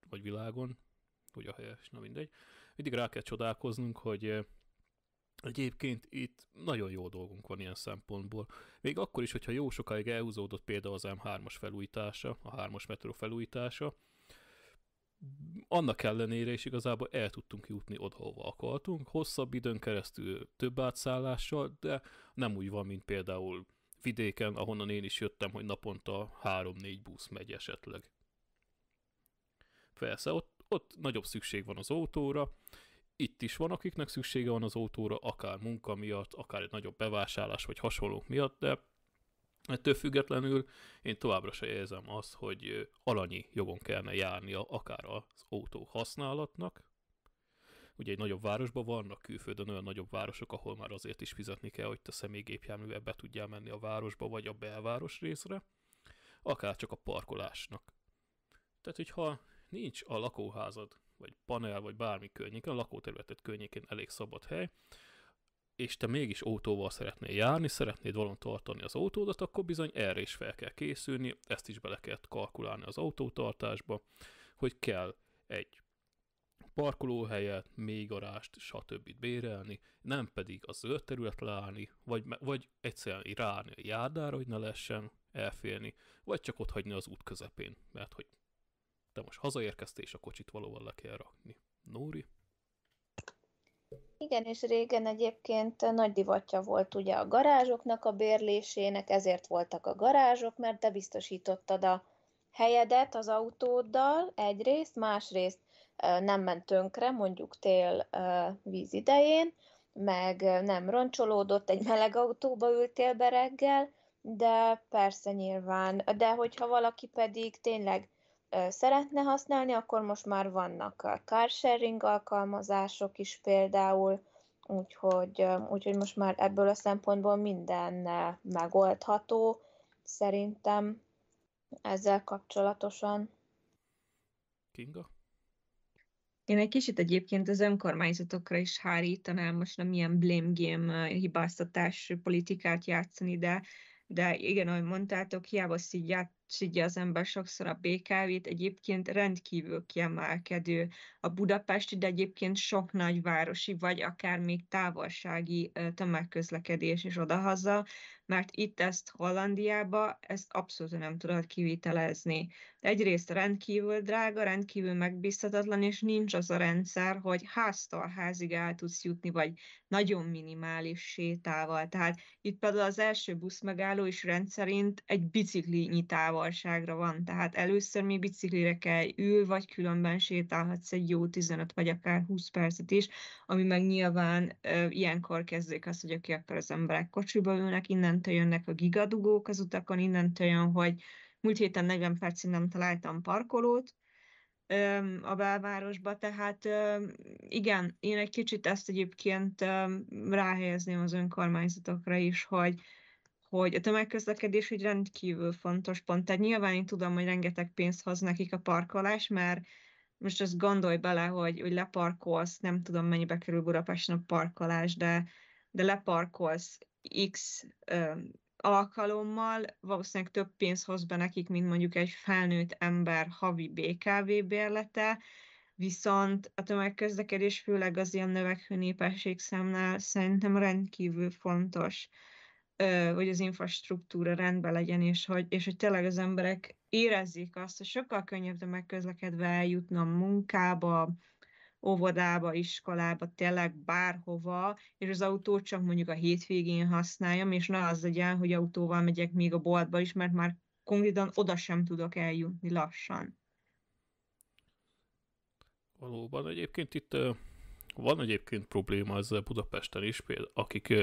vagy világon, hogy a helyes, na mindegy, mindig rá kell csodálkoznunk, hogy eh, Egyébként itt nagyon jó dolgunk van ilyen szempontból. Még akkor is, hogyha jó sokáig elhúzódott például az M3-as felújítása, a 3-as metró felújítása, annak ellenére is igazából el tudtunk jutni oda, hova akartunk, hosszabb időn keresztül több átszállással, de nem úgy van, mint például vidéken, ahonnan én is jöttem, hogy naponta 3-4 busz megy esetleg. Persze, ott, ott nagyobb szükség van az autóra, itt is van, akiknek szüksége van az autóra, akár munka miatt, akár egy nagyobb bevásárlás vagy hasonlók miatt, de Ettől függetlenül én továbbra se érzem azt, hogy alanyi jogon kellene járnia akár az autó használatnak, ugye egy nagyobb városban vannak külföldön olyan nagyobb városok, ahol már azért is fizetni kell, hogy te személygépjárművel be tudjál menni a városba, vagy a belváros részre, akár csak a parkolásnak. Tehát, hogyha nincs a lakóházad, vagy panel, vagy bármi környéken, a lakóterületet környékén elég szabad hely, és te mégis autóval szeretnél járni, szeretnéd valon tartani az autódat, akkor bizony erre is fel kell készülni, ezt is bele kell kalkulálni az autótartásba, hogy kell egy parkolóhelyet, mély garást, stb. bérelni, nem pedig a zöld területre állni, vagy, vagy egyszerűen ráállni a járdára, hogy ne lehessen elfélni, vagy csak ott hagyni az út közepén, mert hogy te most hazaérkeztél, és a kocsit valóval le kell rakni. Nóri? Igen, és régen egyébként nagy divatja volt ugye a garázsoknak a bérlésének, ezért voltak a garázsok, mert te biztosítottad a helyedet az autóddal egyrészt, másrészt nem ment tönkre, mondjuk tél víz idején, meg nem roncsolódott, egy meleg autóba ültél be reggel, de persze nyilván, de hogyha valaki pedig tényleg szeretne használni, akkor most már vannak carsharing alkalmazások is például, úgyhogy, úgyhogy most már ebből a szempontból minden megoldható szerintem ezzel kapcsolatosan. Kinga? Én egy kicsit egyébként az önkormányzatokra is hárítanám, most nem ilyen blame game hibáztatás politikát játszani, de, de igen, ahogy mondtátok, hiába szidják szidja az ember sokszor a BKV-t, egyébként rendkívül kiemelkedő. A budapesti, de egyébként sok nagyvárosi, vagy akár még távolsági tömegközlekedés is odahaza, mert itt ezt Hollandiába, ezt abszolút nem tudod kivitelezni. Egyrészt rendkívül drága, rendkívül megbízhatatlan, és nincs az a rendszer, hogy háztól házig el tudsz jutni, vagy nagyon minimális sétával. Tehát itt például az első buszmegálló is rendszerint egy bicikli távolságra van, tehát először még biciklire kell ül, vagy különben sétálhatsz egy jó 15 vagy akár 20 percet is, ami meg nyilván e, ilyenkor kezdődik az, hogy aki akkor az emberek kocsiba ülnek, innentől jönnek a gigadugók az utakon, innentől jön, hogy múlt héten 40 percig nem találtam parkolót, a belvárosba, tehát igen, én egy kicsit ezt egyébként ráhelyezném az önkormányzatokra is, hogy hogy a tömegközlekedés egy rendkívül fontos pont. Tehát nyilván én tudom, hogy rengeteg pénzt hoz nekik a parkolás, mert most azt gondolj bele, hogy, hogy leparkolsz, nem tudom mennyibe kerül Budapesten a parkolás, de, de leparkolsz X ö, alkalommal, valószínűleg több pénz hoz be nekik, mint mondjuk egy felnőtt ember havi BKV bérlete, viszont a tömegközlekedés főleg az ilyen növekvő népességszámnál szerintem rendkívül fontos hogy az infrastruktúra rendben legyen, és hogy, és hogy tényleg az emberek érezzék azt, hogy sokkal könnyebb megközlekedve eljutni a munkába, óvodába, iskolába, tényleg bárhova, és az autót csak mondjuk a hétvégén használjam, és ne az legyen, hogy autóval megyek még a boltba is, mert már konkrétan oda sem tudok eljutni lassan. Valóban egyébként itt van egyébként probléma ezzel Budapesten is, például akik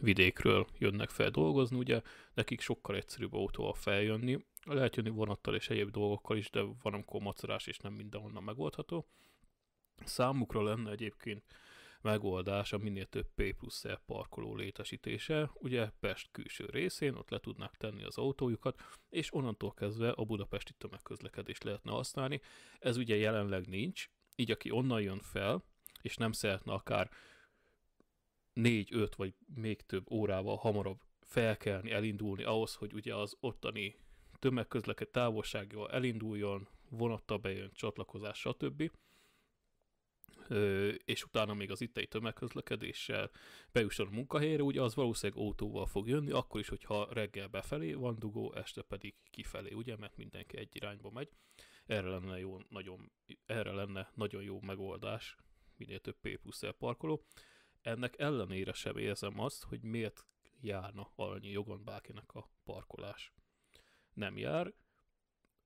vidékről jönnek fel dolgozni, ugye nekik sokkal egyszerűbb autóval feljönni, lehet jönni vonattal és egyéb dolgokkal is, de van amikor macerás és nem mindenhonnan megoldható. Számukra lenne egyébként megoldás a minél több P plusz parkoló létesítése, ugye Pest külső részén, ott le tudnák tenni az autójukat, és onnantól kezdve a budapesti tömegközlekedést lehetne használni. Ez ugye jelenleg nincs, így aki onnan jön fel, és nem szeretne akár négy-öt vagy még több órával hamarabb felkelni, elindulni ahhoz, hogy ugye az ottani tömegközleked távolsággal elinduljon, vonattal bejön, csatlakozás, stb. És utána még az ittei tömegközlekedéssel bejusson a munkahelyre, ugye az valószínűleg autóval fog jönni, akkor is, hogyha reggel befelé van dugó, este pedig kifelé, ugye, mert mindenki egy irányba megy. Erre lenne, jó, nagyon, erre lenne nagyon jó megoldás, minél több P plusz parkoló ennek ellenére sem érzem azt, hogy miért járna annyi jogon bárkinek a parkolás. Nem jár,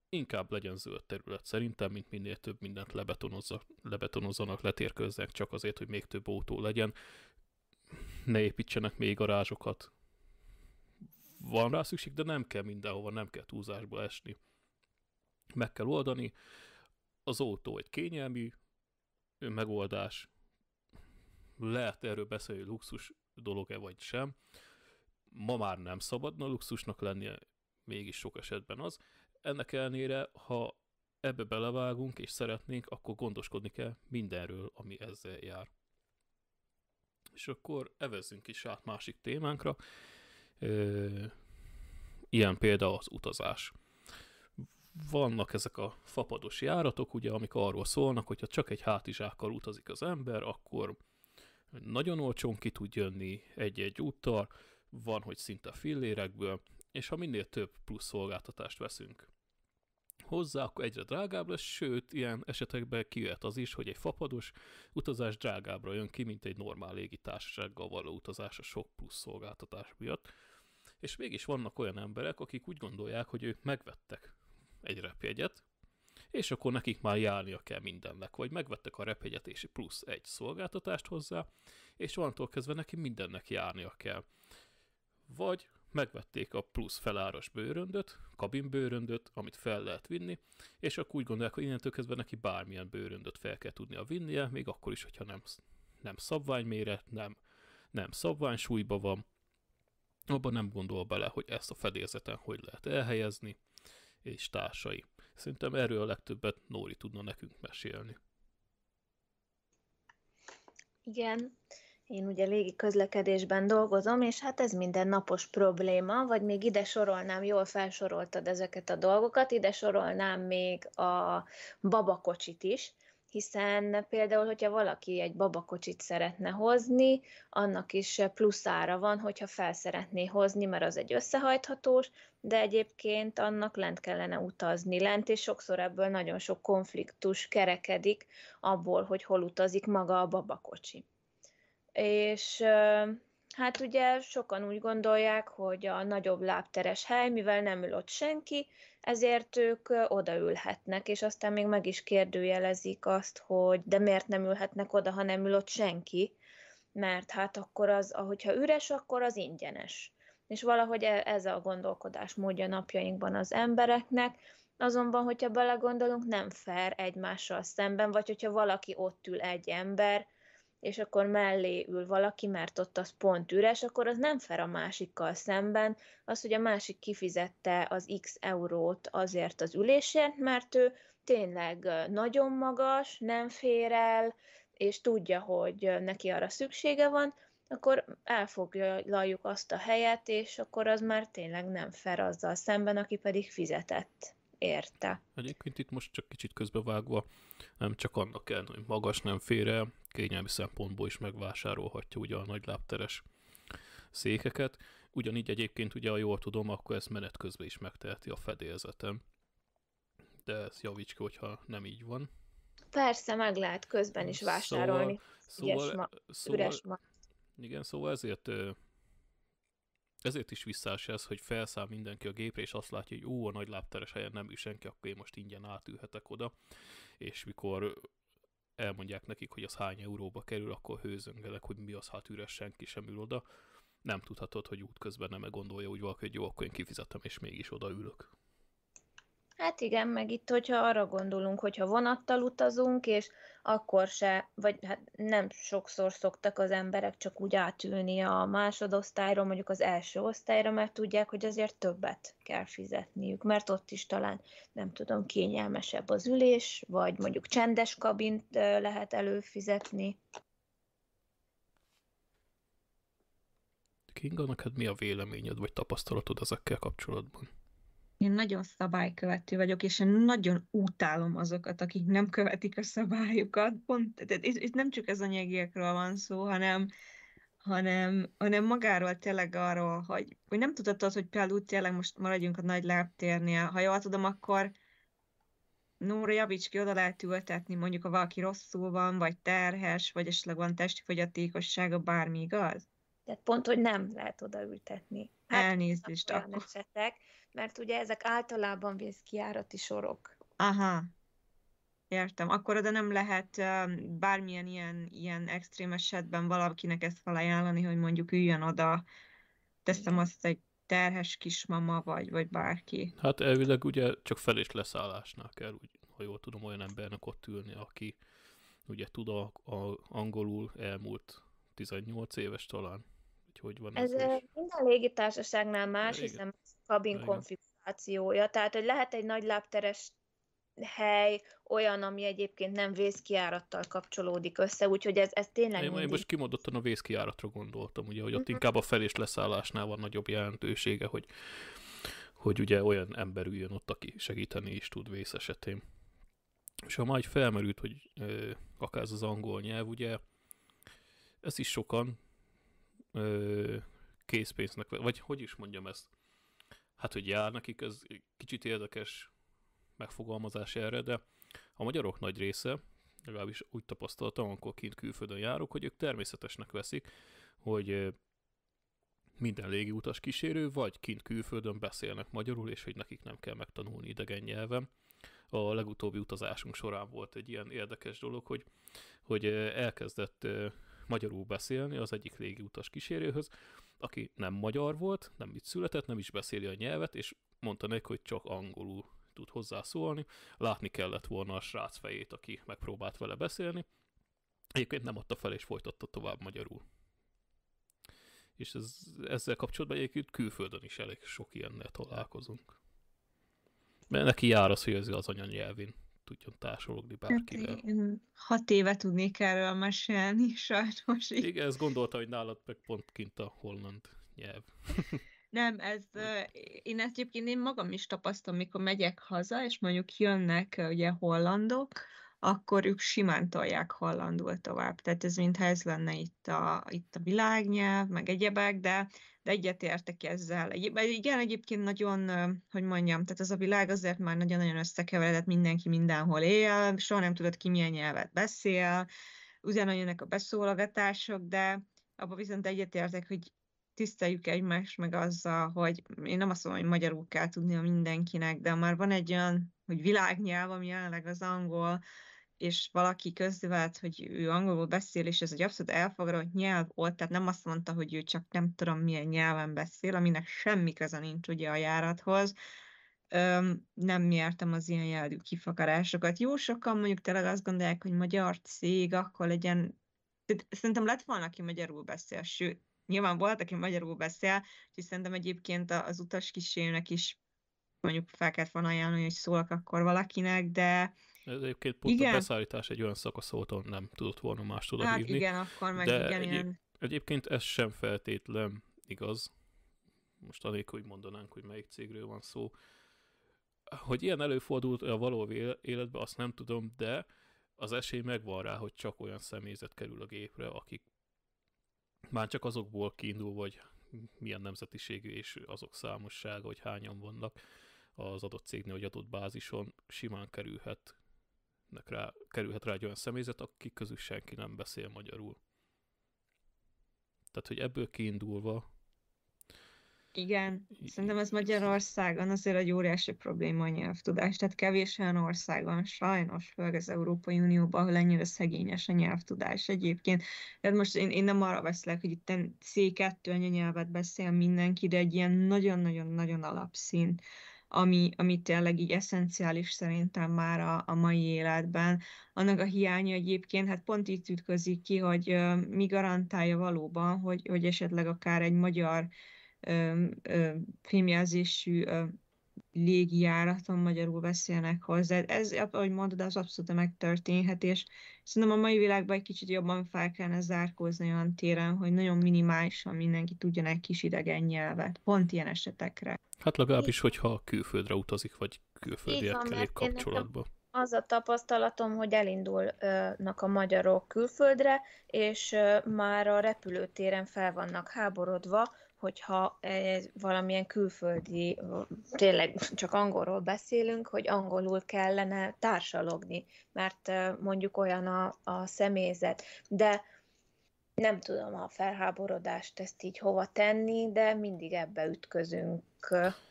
inkább legyen zöld terület szerintem, mint minél több mindent lebetonozza, lebetonozzanak, letérközzenek csak azért, hogy még több autó legyen. Ne építsenek még garázsokat. Van rá szükség, de nem kell mindenhova, nem kell túlzásba esni. Meg kell oldani. Az autó egy kényelmi megoldás, lehet erről beszélni, luxus dolog-e vagy sem. Ma már nem szabadna luxusnak lennie, mégis sok esetben az. Ennek ellenére, ha ebbe belevágunk és szeretnénk, akkor gondoskodni kell mindenről, ami ezzel jár. És akkor evezzünk is át másik témánkra. Ilyen például az utazás. Vannak ezek a fapados járatok, ugye, amik arról szólnak, hogyha csak egy hátizsákkal utazik az ember, akkor nagyon olcsón ki tud jönni egy-egy úttal, van, hogy szinte fillérekből, és ha minél több plusz szolgáltatást veszünk hozzá, akkor egyre drágább lesz, sőt, ilyen esetekben kijöhet az is, hogy egy fapados utazás drágábbra jön ki, mint egy normál légitársasággal való utazás a sok plusz szolgáltatás miatt. És mégis vannak olyan emberek, akik úgy gondolják, hogy ők megvettek egy repjegyet, és akkor nekik már járnia kell mindennek, vagy megvettek a repjegyet és plusz egy szolgáltatást hozzá, és onnantól kezdve neki mindennek járnia kell. Vagy megvették a plusz feláras bőröndöt, kabinbőröndöt, amit fel lehet vinni, és akkor úgy gondolják, hogy innentől kezdve neki bármilyen bőröndöt fel kell tudnia vinnie, még akkor is, hogyha nem, nem szabványméret, nem, nem szabványsúlyba van, abban nem gondol bele, hogy ezt a fedélzeten hogy lehet elhelyezni, és társai. Szerintem erről a legtöbbet Nóri tudna nekünk mesélni. Igen, én ugye légi közlekedésben dolgozom, és hát ez minden napos probléma, vagy még ide sorolnám, jól felsoroltad ezeket a dolgokat, ide sorolnám még a babakocsit is, hiszen például, hogyha valaki egy babakocsit szeretne hozni, annak is plusz ára van, hogyha fel szeretné hozni, mert az egy összehajthatós, de egyébként annak lent kellene utazni lent, és sokszor ebből nagyon sok konfliktus kerekedik abból, hogy hol utazik maga a babakocsi és hát ugye sokan úgy gondolják, hogy a nagyobb lábteres hely, mivel nem ül ott senki, ezért ők odaülhetnek, és aztán még meg is kérdőjelezik azt, hogy de miért nem ülhetnek oda, ha nem ül ott senki, mert hát akkor az, ahogyha üres, akkor az ingyenes. És valahogy e, ez a gondolkodás módja napjainkban az embereknek, azonban, hogyha belegondolunk, nem fair egymással szemben, vagy hogyha valaki ott ül egy ember, és akkor mellé ül valaki, mert ott az pont üres, akkor az nem fel a másikkal szemben, az, hogy a másik kifizette az x eurót azért az ülésért, mert ő tényleg nagyon magas, nem fér el, és tudja, hogy neki arra szüksége van, akkor elfoglaljuk azt a helyet, és akkor az már tényleg nem fel azzal szemben, aki pedig fizetett érte. Egyébként itt most csak kicsit közbevágva, nem csak annak kell, hogy magas nem fér el, kényelmi szempontból is megvásárolhatja ugye a nagy lábteres székeket. Ugyanígy egyébként ugye, ha jól tudom, akkor ezt menet közben is megteheti a fedélzetem. De ez javíts ki, hogyha nem így van. Persze, meg lehet közben is vásárolni. Szóval, szóval, ma, szóval, üres ma. Igen, szóval ezért ezért is visszás ez, hogy felszáll mindenki a gépre, és azt látja, hogy ó, a nagy lábteres helyen nem ül senki, akkor én most ingyen átülhetek oda, és mikor elmondják nekik, hogy az hány euróba kerül, akkor hőzöngelek, hogy mi az, hát üres senki sem ül oda. Nem tudhatod, hogy útközben nem gondolja úgy valaki, hogy jó, akkor én kifizetem, és mégis odaülök. Hát igen, meg itt, hogyha arra gondolunk, hogyha vonattal utazunk, és akkor se, vagy hát nem sokszor szoktak az emberek csak úgy átülni a másodosztályról, mondjuk az első osztályra, mert tudják, hogy azért többet kell fizetniük, mert ott is talán, nem tudom, kényelmesebb az ülés, vagy mondjuk csendes kabint lehet előfizetni. Kinga, neked mi a véleményed, vagy tapasztalatod ezekkel kapcsolatban? Én nagyon szabálykövető vagyok, és én nagyon utálom azokat, akik nem követik a szabályokat. Pont, itt nem csak ez anyagiekről van szó, hanem, hanem, hanem magáról tényleg arról, hogy, hogy nem tudod, hogy például tényleg most maradjunk a nagy lábtérnél. Ha jól tudom, akkor Nóra javíts ki, oda lehet ültetni, mondjuk ha valaki rosszul van, vagy terhes, vagy esetleg van testi fogyatékossága, bármi igaz? Tehát pont, hogy nem lehet odaültetni. Hát, Elnézést. Akkor. Esetek, mert ugye ezek általában vészkiárati sorok. Aha, Értem. Akkor oda nem lehet bármilyen ilyen, ilyen extrém esetben valakinek ezt felajánlani, hogy mondjuk üljön oda, teszem azt egy terhes kismama, vagy, vagy bárki. Hát elvileg ugye csak fel- és leszállásnál kell, úgy, ha jól tudom, olyan embernek ott ülni, aki ugye tud a, a angolul elmúlt 18 éves talán. Hogy hogy van ez? Ez minden légitársaságnál más, Igen. hiszen kabin Igen. konfigurációja, tehát hogy lehet egy nagy lábteres hely olyan, ami egyébként nem vészkiárattal kapcsolódik össze, úgyhogy ez, ez tényleg én, mindig... én most kimondottan a vészkiáratra gondoltam, ugye, hogy ott uh-huh. inkább a felés leszállásnál van nagyobb jelentősége, hogy, hogy ugye olyan ember üljön ott, aki segíteni is tud vész esetén. És ha majd felmerült, hogy ö, akár ez az angol nyelv, ugye, ez is sokan ö, készpénznek, vagy hogy is mondjam ezt, hát hogy jár nekik, ez kicsit érdekes megfogalmazás erre, de a magyarok nagy része, legalábbis úgy tapasztaltam, amikor kint külföldön járok, hogy ők természetesnek veszik, hogy minden légiutas kísérő vagy kint külföldön beszélnek magyarul, és hogy nekik nem kell megtanulni idegen nyelven. A legutóbbi utazásunk során volt egy ilyen érdekes dolog, hogy, hogy elkezdett magyarul beszélni az egyik légiutas kísérőhöz, aki nem magyar volt, nem itt született, nem is beszéli a nyelvet, és mondta neki, hogy csak angolul tud hozzászólni. Látni kellett volna a srác fejét, aki megpróbált vele beszélni. Egyébként nem adta fel és folytatta tovább magyarul. És ez, ezzel kapcsolatban egyébként külföldön is elég sok ilyennel találkozunk. Mert neki jár az, hogy az, az anyanyelvén tudjon társalogni bárkivel. Hát én hat éve tudnék erről mesélni, [LAUGHS] sajnos. Igen, ezt gondolta, hogy nálad meg pont kint a holland nyelv. [LAUGHS] Nem, ez, én ezt egyébként én magam is tapasztalom, mikor megyek haza, és mondjuk jönnek ugye hollandok, akkor ők simán tolják hollandul tovább. Tehát ez mintha ez lenne itt a, itt a világnyelv, meg egyebek, de egyetértek ezzel. Igen, egyébként nagyon, hogy mondjam, tehát ez a világ azért már nagyon-nagyon összekeveredett, mindenki mindenhol él, soha nem tudod ki milyen nyelvet beszél, ugyanolyan jönnek a beszólogatások, de abban viszont egyetértek, hogy tiszteljük egymást meg azzal, hogy én nem azt mondom, hogy magyarul kell tudnia mindenkinek, de már van egy olyan, hogy világnyelv, ami jelenleg az angol, és valaki közvet, hogy ő angolul beszél, és ez egy abszolút elfogadott nyelv volt, tehát nem azt mondta, hogy ő csak nem tudom milyen nyelven beszél, aminek semmi köze nincs ugye a járathoz. Öm, nem mértem az ilyen jellegű kifakarásokat. Jó sokan mondjuk tényleg azt gondolják, hogy magyar cég, akkor legyen Szerintem lett volna, aki magyarul beszél, sőt, Nyilván volt, aki magyarul beszél, és szerintem egyébként az utas kísérőnek is mondjuk fel kellett volna ajánlani, hogy szólok akkor valakinek, de ez egyébként pont igen. a beszállítás egy olyan szakasz volt, nem tudott volna más tudod hát írni. igen, akkor meg de igen, egy, ilyen... Egyébként ez sem feltétlen igaz. Most anélkül, hogy mondanánk, hogy melyik cégről van szó. Hogy ilyen előfordult a való életben, azt nem tudom, de az esély megvan rá, hogy csak olyan személyzet kerül a gépre, akik már csak azokból kiindul, hogy milyen nemzetiségű és azok számossága, hogy hányan vannak az adott cégnél, vagy adott bázison, simán kerülhet rá, kerülhet rá egy olyan személyzet, akik közül senki nem beszél magyarul. Tehát, hogy ebből kiindulva igen, szerintem ez Magyarországon azért egy óriási probléma a nyelvtudás, tehát kevés olyan országon, sajnos, főleg az Európai Unióban, ahol ennyire szegényes a nyelvtudás egyébként. Tehát most én, én nem arra beszélek, hogy itt C2 anyanyelvet beszél mindenki, de egy ilyen nagyon-nagyon-nagyon alapszint ami, ami tényleg így eszenciális szerintem már a, a mai életben. Annak a hiánya egyébként, hát pont itt ütközik ki, hogy uh, mi garantálja valóban, hogy, hogy esetleg akár egy magyar fémjelzésű légijáraton magyarul beszélnek hozzá. Ez, ahogy mondod, az abszolút megtörténhet, és szerintem a mai világban egy kicsit jobban fel kellene zárkózni olyan téren, hogy nagyon minimálisan mindenki tudjon egy kis idegen nyelvet, pont ilyen esetekre. Hát legalábbis, hogyha külföldre utazik, vagy külföldiekkel épp kapcsolatba. Az a tapasztalatom, hogy elindulnak a magyarok külföldre, és már a repülőtéren fel vannak háborodva, hogyha valamilyen külföldi, tényleg csak angolról beszélünk, hogy angolul kellene társalogni, mert mondjuk olyan a, a személyzet. De nem tudom a felháborodást ezt így hova tenni, de mindig ebbe ütközünk,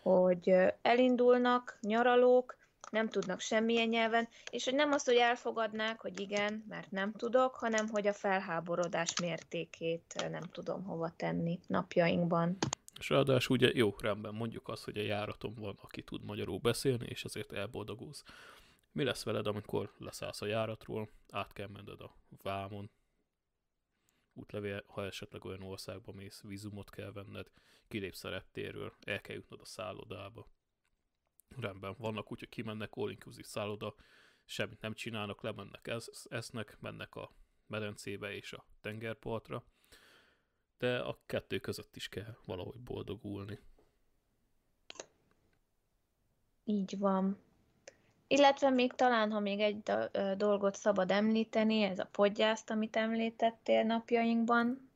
hogy elindulnak nyaralók, nem tudnak semmilyen nyelven, és hogy nem azt, hogy elfogadnák, hogy igen, mert nem tudok, hanem hogy a felháborodás mértékét nem tudom hova tenni napjainkban. És ráadásul ugye jó, rendben mondjuk azt, hogy a járaton van, aki tud magyarul beszélni, és azért elboldogulsz. Mi lesz veled, amikor leszállsz a járatról, át kell menned a vámon, útlevél, ha esetleg olyan országba mész, vízumot kell venned, kilépsz a reptérről, el kell jutnod a szállodába. Rendben, vannak úgy, hogy kimennek all inclusive szálloda, semmit nem csinálnak, lemennek, esznek, mennek a medencébe és a tengerpartra, de a kettő között is kell valahogy boldogulni. Így van. Illetve még talán, ha még egy dolgot szabad említeni, ez a podgyászt, amit említettél napjainkban,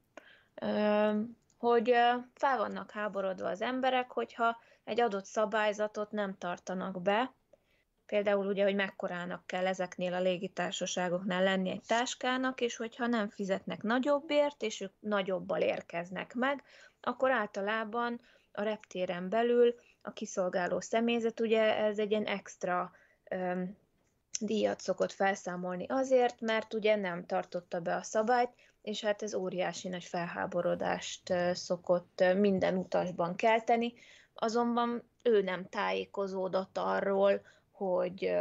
hogy fel vannak háborodva az emberek, hogyha egy adott szabályzatot nem tartanak be, például ugye, hogy mekkorának kell ezeknél a légitársaságoknál lenni egy táskának, és hogyha nem fizetnek nagyobbért, és ők nagyobbal érkeznek meg, akkor általában a reptéren belül a kiszolgáló személyzet, ugye ez egy ilyen extra öm, díjat szokott felszámolni azért, mert ugye nem tartotta be a szabályt, és hát ez óriási nagy felháborodást szokott minden utasban kelteni, azonban ő nem tájékozódott arról, hogy,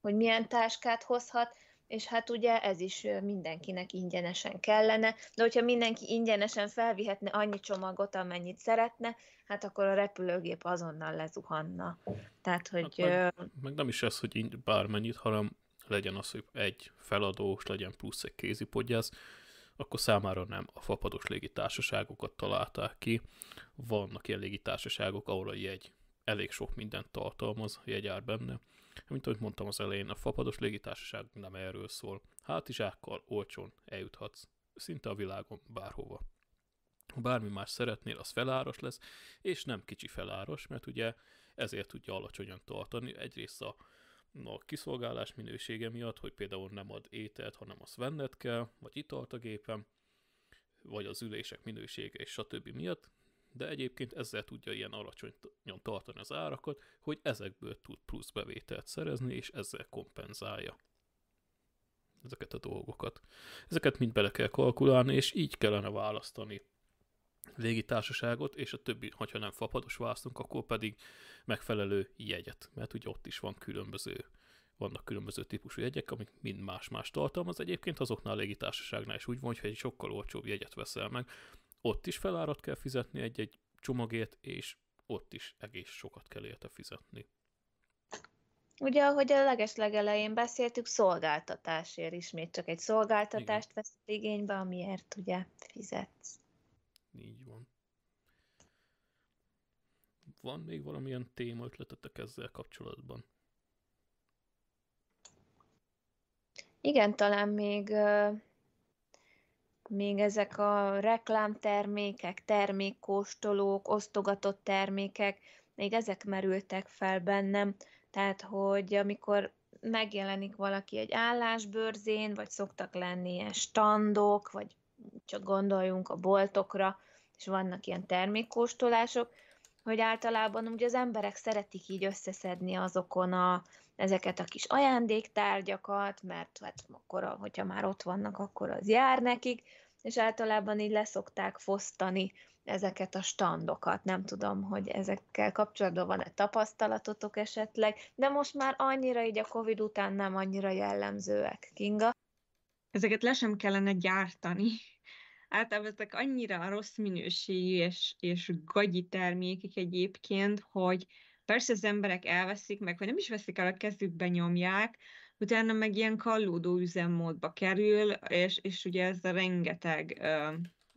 hogy milyen táskát hozhat, és hát ugye ez is mindenkinek ingyenesen kellene, de hogyha mindenki ingyenesen felvihetne annyi csomagot, amennyit szeretne, hát akkor a repülőgép azonnal lezuhanna. Tehát, hogy... Hát meg, meg nem is ez, hogy bármennyit, hanem legyen az, hogy egy feladós, legyen plusz egy kézipodjász, akkor számára nem a fapados légitársaságokat találták ki. Vannak ilyen légitársaságok, ahol a jegy elég sok mindent tartalmaz, jegyár benne. Mint ahogy mondtam az elején, a fapados légitársaság nem erről szól. Hátizsákkal olcsón eljuthatsz szinte a világon bárhova. Ha bármi más szeretnél, az feláros lesz, és nem kicsi feláros, mert ugye ezért tudja alacsonyan tartani. Egyrészt a, a kiszolgálás minősége miatt, hogy például nem ad ételt, hanem azt venned kell, vagy italt a gépen, vagy az ülések minősége és stb. miatt, de egyébként ezzel tudja ilyen alacsonyan tartani az árakat, hogy ezekből tud plusz bevételt szerezni, és ezzel kompenzálja ezeket a dolgokat. Ezeket mind bele kell kalkulálni, és így kellene választani légitársaságot, és a többi, ha nem fapados választunk, akkor pedig megfelelő jegyet, mert ugye ott is van különböző, vannak különböző típusú jegyek, amik mind más-más tartalmaz. Egyébként azoknál a légitársaságnál is úgy van, hogy egy sokkal olcsóbb jegyet veszel meg, ott is felárat kell fizetni egy-egy csomagért, és ott is egész sokat kell érte fizetni. Ugye, ahogy a leges legelején beszéltük, szolgáltatásért ismét csak egy szolgáltatást vesz igénybe, amiért ugye fizetsz. Így van. Van még valamilyen téma ötletetek ezzel kapcsolatban? Igen, talán még még ezek a reklámtermékek, termékkóstolók, osztogatott termékek, még ezek merültek fel bennem, tehát hogy amikor megjelenik valaki egy állásbőrzén, vagy szoktak lenni ilyen standok, vagy csak gondoljunk a boltokra, és vannak ilyen termékkóstolások, hogy általában ugye az emberek szeretik így összeszedni azokon a, ezeket a kis ajándéktárgyakat, mert hát akkor, hogyha már ott vannak, akkor az jár nekik, és általában így leszokták fosztani ezeket a standokat. Nem tudom, hogy ezekkel kapcsolatban van-e tapasztalatotok esetleg, de most már annyira így a Covid után nem annyira jellemzőek. Kinga? Ezeket le sem kellene gyártani. [LAUGHS] Általában ezek annyira rossz minőségű és, és gagyi termékek egyébként, hogy persze az emberek elveszik meg, vagy nem is veszik el a kezükbe nyomják, utána meg ilyen kallódó üzemmódba kerül, és, és ugye ez a rengeteg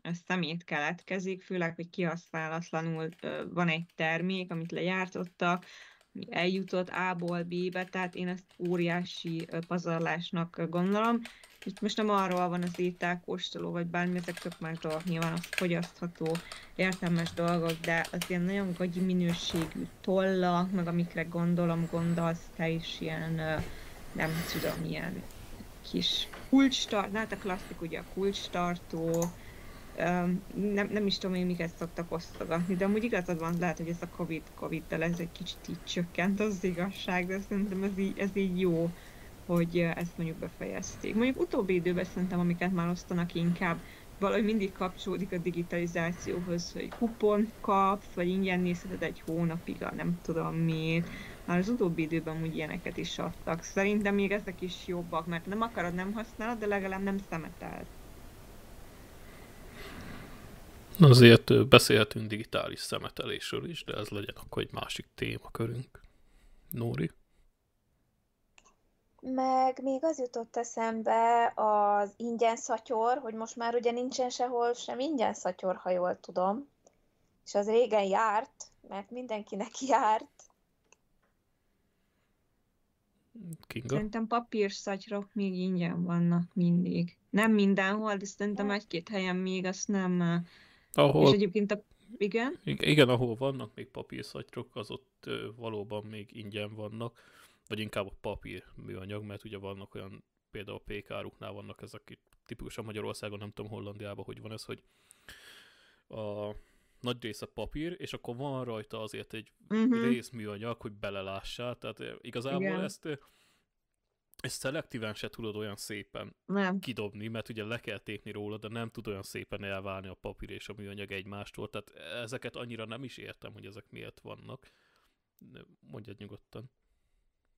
ez szemét keletkezik, főleg, hogy kihasználatlanul van egy termék, amit lejártottak, eljutott A-ból B-be, tehát én ezt óriási pazarlásnak gondolom. Itt most nem arról van az ételkóstoló, vagy bármi, ezek tök más dolgok, nyilván az fogyasztható, értelmes dolgok, de az ilyen nagyon gagyi minőségű tolla, meg amikre gondolom, gondolsz, te is ilyen nem tudom, milyen kis kulcstart, hát a klasszik ugye a kulcstartó, nem, nem is tudom én miket szoktak osztogatni, de amúgy igazad van, lehet, hogy ez a Covid, Covid-del ez egy kicsit így csökkent az igazság, de szerintem ez így, ez így jó, hogy ezt mondjuk befejezték. Mondjuk utóbbi időben szerintem, amiket már osztanak inkább, valahogy mindig kapcsolódik a digitalizációhoz, hogy kupon kapsz, vagy ingyen nézheted egy hónapig nem tudom miért, már az utóbbi időben úgy ilyeneket is adtak. Szerintem még ezek is jobbak, mert nem akarod, nem használod, de legalább nem szemetelsz. Azért beszélhetünk digitális szemetelésről is, de ez legyen akkor egy másik témakörünk. Nóri? Meg még az jutott eszembe az ingyen szatyor, hogy most már ugye nincsen sehol sem ingyen szatyor, ha jól tudom. És az régen járt, mert mindenkinek [LAUGHS] járt. Kinga? Szerintem papírszatyrok még ingyen vannak mindig. Nem mindenhol, de szerintem egy-két helyen még azt nem. eh, Ahol, És egyébként a... Igen? igen, ahol vannak még papírszatyrok, az ott ö, valóban még ingyen vannak, vagy inkább a papír műanyag, mert ugye vannak olyan, például a pékáruknál vannak ezek itt, tipikusan Magyarországon, nem tudom Hollandiában, hogy van ez, hogy a nagy része papír, és akkor van rajta azért egy Uh-huh. részműanyag, hogy belelássál, tehát ö, igazából Igen. ezt, ö, ezt szelektíven se tudod olyan szépen Nem. kidobni, mert ugye le kell tépni róla, de nem tud olyan szépen elválni a papír és a műanyag egymástól, tehát ezeket annyira nem is értem, hogy ezek miért vannak. Mondjad nyugodtan.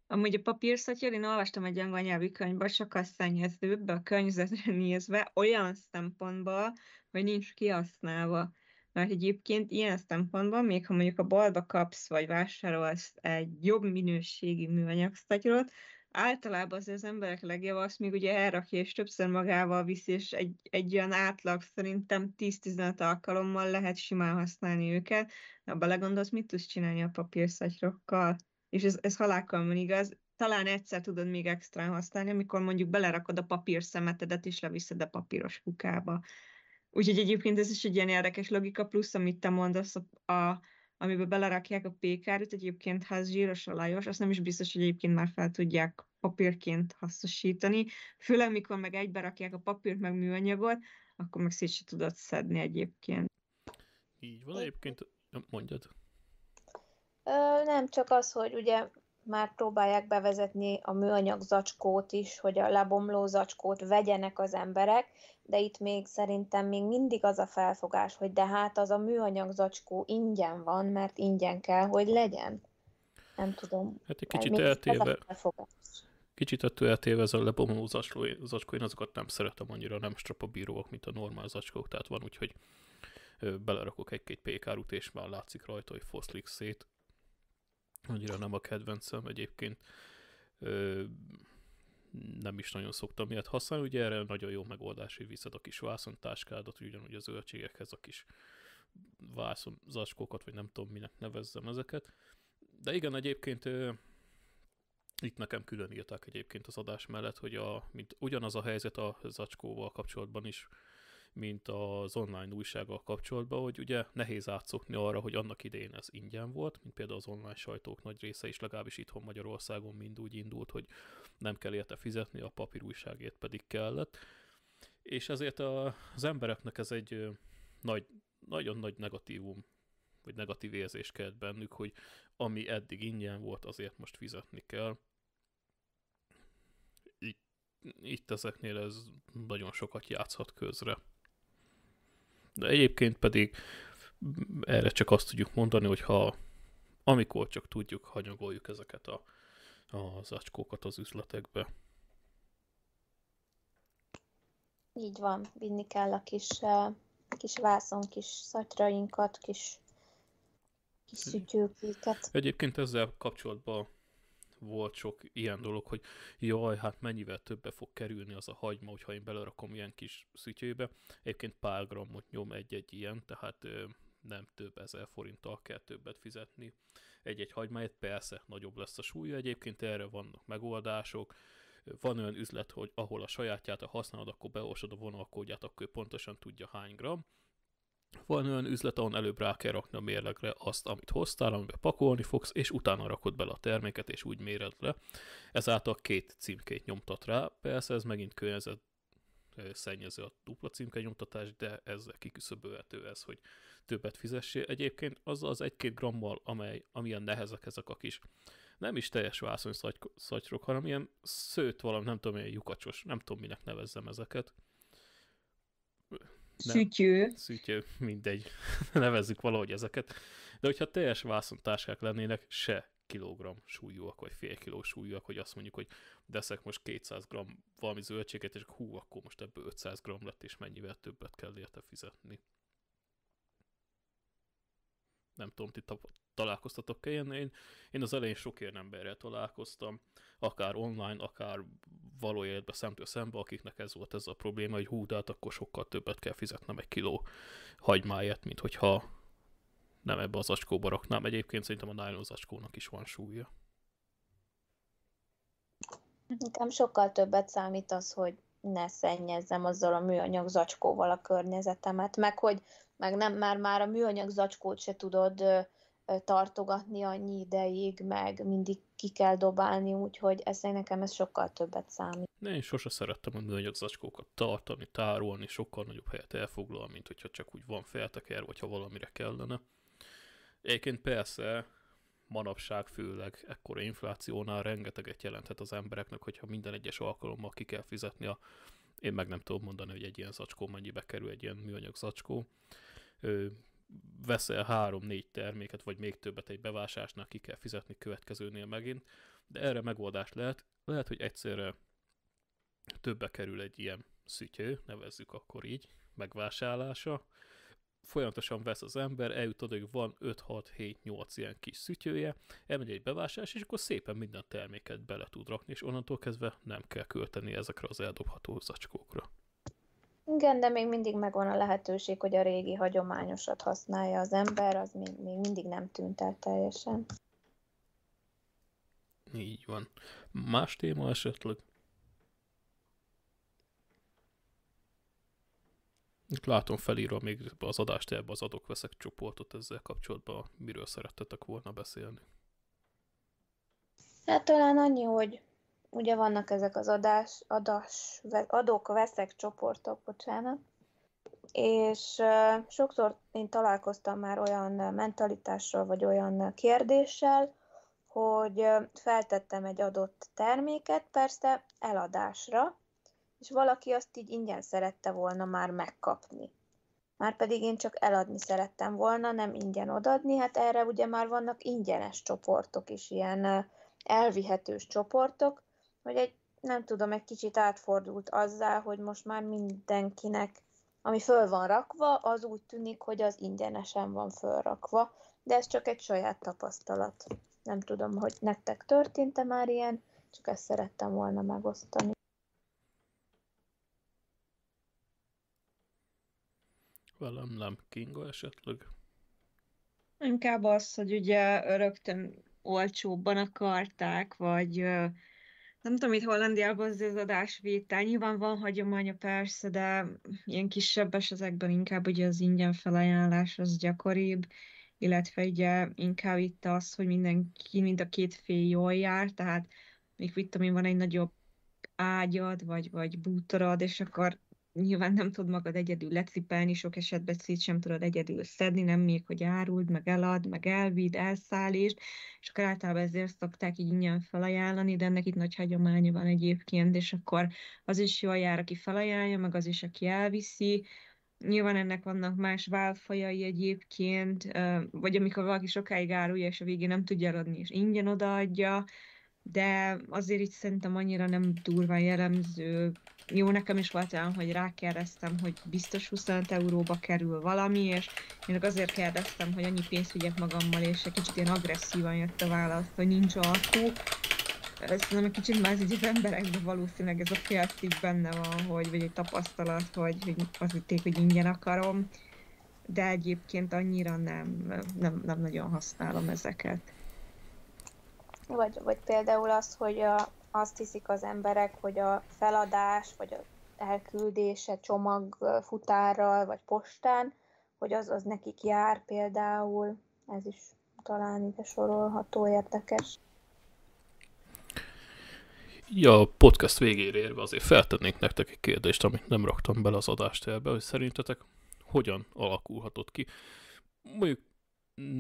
Amúgy a papírszatyor, én olvastam egy angol nyelvű könyvben, sokkal szennyezőbb a környezetre [LAUGHS] nézve, olyan szempontból, hogy nincs kihasználva. Mert egyébként ilyen szempontból, még ha mondjuk a boltba kapsz, vagy vásárolsz egy jobb minőségi műanyag szatyrot, általában az, az emberek legjobb azt még ugye elrakja, és többször magával viszi, és egy, egy olyan átlag szerintem 10-15 alkalommal lehet simán használni őket. Ha belegondolsz, mit tudsz csinálni a papírszatyrokkal? És ez, ez halálkkal van igaz. Talán egyszer tudod még extrán használni, amikor mondjuk belerakod a papír szemetedet, és leviszed a papíros kukába. Úgyhogy egyébként ez is egy ilyen érdekes logika, plusz amit te mondasz, a, a, amiben belerakják a pékárut, egyébként ha ez zsíros olajos, azt nem is biztos, hogy egyébként már fel tudják papírként hasznosítani. Főleg, mikor meg egybe rakják a papírt meg műanyagot, akkor meg szét se tudod szedni egyébként. Így van egyébként, mondjad. Nem csak az, hogy ugye már próbálják bevezetni a műanyag zacskót is, hogy a lebomló zacskót vegyenek az emberek, de itt még szerintem még mindig az a felfogás, hogy de hát az a műanyag zacskó ingyen van, mert ingyen kell, hogy legyen. Nem tudom. Hát egy kicsit eltéve, kicsit ettől eltéve ez a lebomló zacskó, zacskó, én azokat nem szeretem annyira, nem strapabíróak, mint a normál zacskók, tehát van úgy, hogy belerakok egy-két pékárut, és már látszik rajta, hogy foszlik szét. Annyira nem a kedvencem egyébként. Ö, nem is nagyon szoktam ilyet használni, ugye erre nagyon jó megoldás, hogy viszed a kis vászontáskádat, ugyanúgy a zöldségekhez a kis vászon zacskókat, vagy nem tudom minek nevezzem ezeket. De igen, egyébként ö, itt nekem külön írták egyébként az adás mellett, hogy a, mint ugyanaz a helyzet a zacskóval kapcsolatban is, mint az online újsággal kapcsolatban, hogy ugye nehéz átszokni arra, hogy annak idején ez ingyen volt, mint például az online sajtók nagy része is, legalábbis itthon Magyarországon mind úgy indult, hogy nem kell érte fizetni, a papír újságért pedig kellett. És ezért a, az embereknek ez egy nagy, nagyon nagy negatívum, vagy negatív érzés kelt bennük, hogy ami eddig ingyen volt, azért most fizetni kell. Itt, itt ezeknél ez nagyon sokat játszhat közre. De egyébként pedig mm, erre csak azt tudjuk mondani, hogy ha amikor csak tudjuk, hanyagoljuk ezeket a, a zacskókat az üzletekbe. Így van, vinni kell a kis, kis vászon, kis szatyrainkat, kis, kis szütyőkéket. Egyébként ezzel kapcsolatban volt sok ilyen dolog, hogy jaj, hát mennyivel többe fog kerülni az a hagyma, hogyha én belerakom ilyen kis szütyőbe. Egyébként pár grammot nyom egy-egy ilyen, tehát nem több ezer forinttal kell többet fizetni egy-egy hagymáért. Persze, nagyobb lesz a súlya, egyébként erre vannak megoldások. Van olyan üzlet, hogy ahol a sajátját ha használod, akkor beolvasod a vonalkódját, akkor pontosan tudja hány gram. Van olyan üzlet, ahol előbb rá kell rakni a mérlegre azt, amit hoztál, amiben pakolni fogsz, és utána rakod bele a terméket, és úgy méred le. Ezáltal két címkét nyomtat rá. Persze ez megint környezet szennyező a dupla címke nyomtatás, de ezzel kiküszöbölhető ez, hogy többet fizessél. Egyébként azzal az egy-két grammal, amely, amilyen nehezek ezek a kis nem is teljes vászony szatyrok, hanem ilyen szőt valami, nem tudom, ilyen lyukacsos, nem tudom, minek nevezzem ezeket. Szütyő. Szütyő, mindegy, [LAUGHS] nevezzük valahogy ezeket. De hogyha teljes vászontáskák lennének, se kilogramm súlyúak, vagy fél kiló súlyúak, hogy azt mondjuk, hogy deszek most 200 g valami zöldséget, és hú, akkor most ebből 500 g lett, és mennyivel többet kell érte fizetni. Nem tudom, ti találkoztatok-e ilyen? Én, én az elején sok ilyen emberrel találkoztam, akár online, akár való életbe szemtől szembe, akiknek ez volt ez a probléma, hogy hú, de hát akkor sokkal többet kell fizetnem egy kiló hagymáját, mint hogyha nem ebbe az zacskóba raknám. Egyébként szerintem a nylon zacskónak is van súlya. Nekem sokkal többet számít az, hogy ne szennyezzem azzal a műanyag zacskóval a környezetemet, meg hogy meg nem, már, már a műanyag zacskót se tudod ö, ö, tartogatni annyi ideig, meg mindig ki kell dobálni, úgyhogy ez nekem ez sokkal többet számít. Ne, én sose szerettem a műanyag zacskókat tartani, tárolni, sokkal nagyobb helyet elfoglal, mint hogyha csak úgy van felteker, vagy ha valamire kellene. Egyébként persze, manapság főleg ekkora inflációnál rengeteget jelenthet az embereknek, hogyha minden egyes alkalommal ki kell fizetni a én meg nem tudom mondani, hogy egy ilyen zacskó mennyibe kerül egy ilyen műanyag zacskó. Veszel három-négy terméket, vagy még többet egy bevásásnál ki kell fizetni következőnél megint, de erre megoldás lehet. Lehet, hogy egyszerre többe kerül egy ilyen szütyő, nevezzük akkor így, megvásárlása, folyamatosan vesz az ember, eljut oda, hogy van 5-6-7-8 ilyen kis szütyője, elmegy egy bevásárlás, és akkor szépen minden terméket bele tud rakni, és onnantól kezdve nem kell költeni ezekre az eldobható zacskókra. Igen, de még mindig megvan a lehetőség, hogy a régi hagyományosat használja az ember, az még, még mindig nem tűnt el teljesen. Így van. Más téma esetleg? Itt látom felírva még az adást ebbe az adok-veszek csoportot ezzel kapcsolatban, miről szerettetek volna beszélni. Hát talán annyi, hogy ugye vannak ezek az adás, adás, adók-veszek csoportok, bocsánat, és sokszor én találkoztam már olyan mentalitással, vagy olyan kérdéssel, hogy feltettem egy adott terméket, persze eladásra, és valaki azt így ingyen szerette volna már megkapni. Márpedig én csak eladni szerettem volna, nem ingyen odadni, hát erre ugye már vannak ingyenes csoportok is, ilyen elvihetős csoportok, hogy egy, nem tudom, egy kicsit átfordult azzal, hogy most már mindenkinek, ami föl van rakva, az úgy tűnik, hogy az ingyenesen van fölrakva, de ez csak egy saját tapasztalat. Nem tudom, hogy nektek történt-e már ilyen, csak ezt szerettem volna megosztani. Velem nem Kinga esetleg? Inkább az, hogy ugye rögtön olcsóbban akarták, vagy nem tudom, itt Hollandiában az adásvétel, nyilván van hagyománya persze, de ilyen kisebb esetekben inkább ugye az ingyen felajánlás az gyakoribb, illetve ugye inkább itt az, hogy mindenki, mind a két fél jól jár, tehát még mit tudom én, van egy nagyobb ágyad, vagy, vagy bútorod, és akkor nyilván nem tud magad egyedül lecipelni, sok esetben szét sem tudod egyedül szedni, nem még, hogy áruld, meg elad, meg elvidd, elszállítsd, és akkor általában ezért szokták így ingyen felajánlani, de ennek itt nagy hagyománya van egyébként, és akkor az is jól jár, aki felajánlja, meg az is, aki elviszi, Nyilván ennek vannak más válfajai egyébként, vagy amikor valaki sokáig árulja, és a végén nem tudja eladni, és ingyen odaadja, de azért itt szerintem annyira nem durván jellemző. Jó, nekem is volt olyan, hogy rákérdeztem, hogy biztos 25 euróba kerül valami, és én azért kérdeztem, hogy annyi pénzt vigyek magammal, és egy kicsit ilyen agresszívan jött a válasz, hogy nincs alkú. Szerintem egy kicsit ez így az emberekben valószínűleg ez a félszik benne van, hogy, vagy egy tapasztalat, hogy, hogy azt hitték, hogy ingyen akarom, de egyébként annyira nem, nem, nem nagyon használom ezeket. Vagy, vagy például az, hogy a, azt hiszik az emberek, hogy a feladás, vagy a elküldése csomag futárral, vagy postán, hogy az, az nekik jár például. Ez is talán ide sorolható érdekes. Ja, a podcast végére érve azért feltennék nektek egy kérdést, amit nem raktam bele az adást elbe, hogy szerintetek hogyan alakulhatott ki. Mondjuk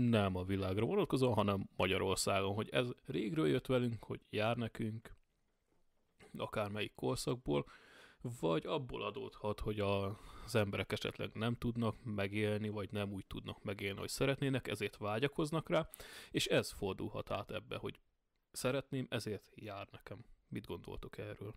nem a világra vonatkozóan, hanem Magyarországon, hogy ez régről jött velünk, hogy jár nekünk, akármelyik korszakból, vagy abból adódhat, hogy a, az emberek esetleg nem tudnak megélni, vagy nem úgy tudnak megélni, hogy szeretnének, ezért vágyakoznak rá, és ez fordulhat át ebbe, hogy szeretném, ezért jár nekem. Mit gondoltok erről?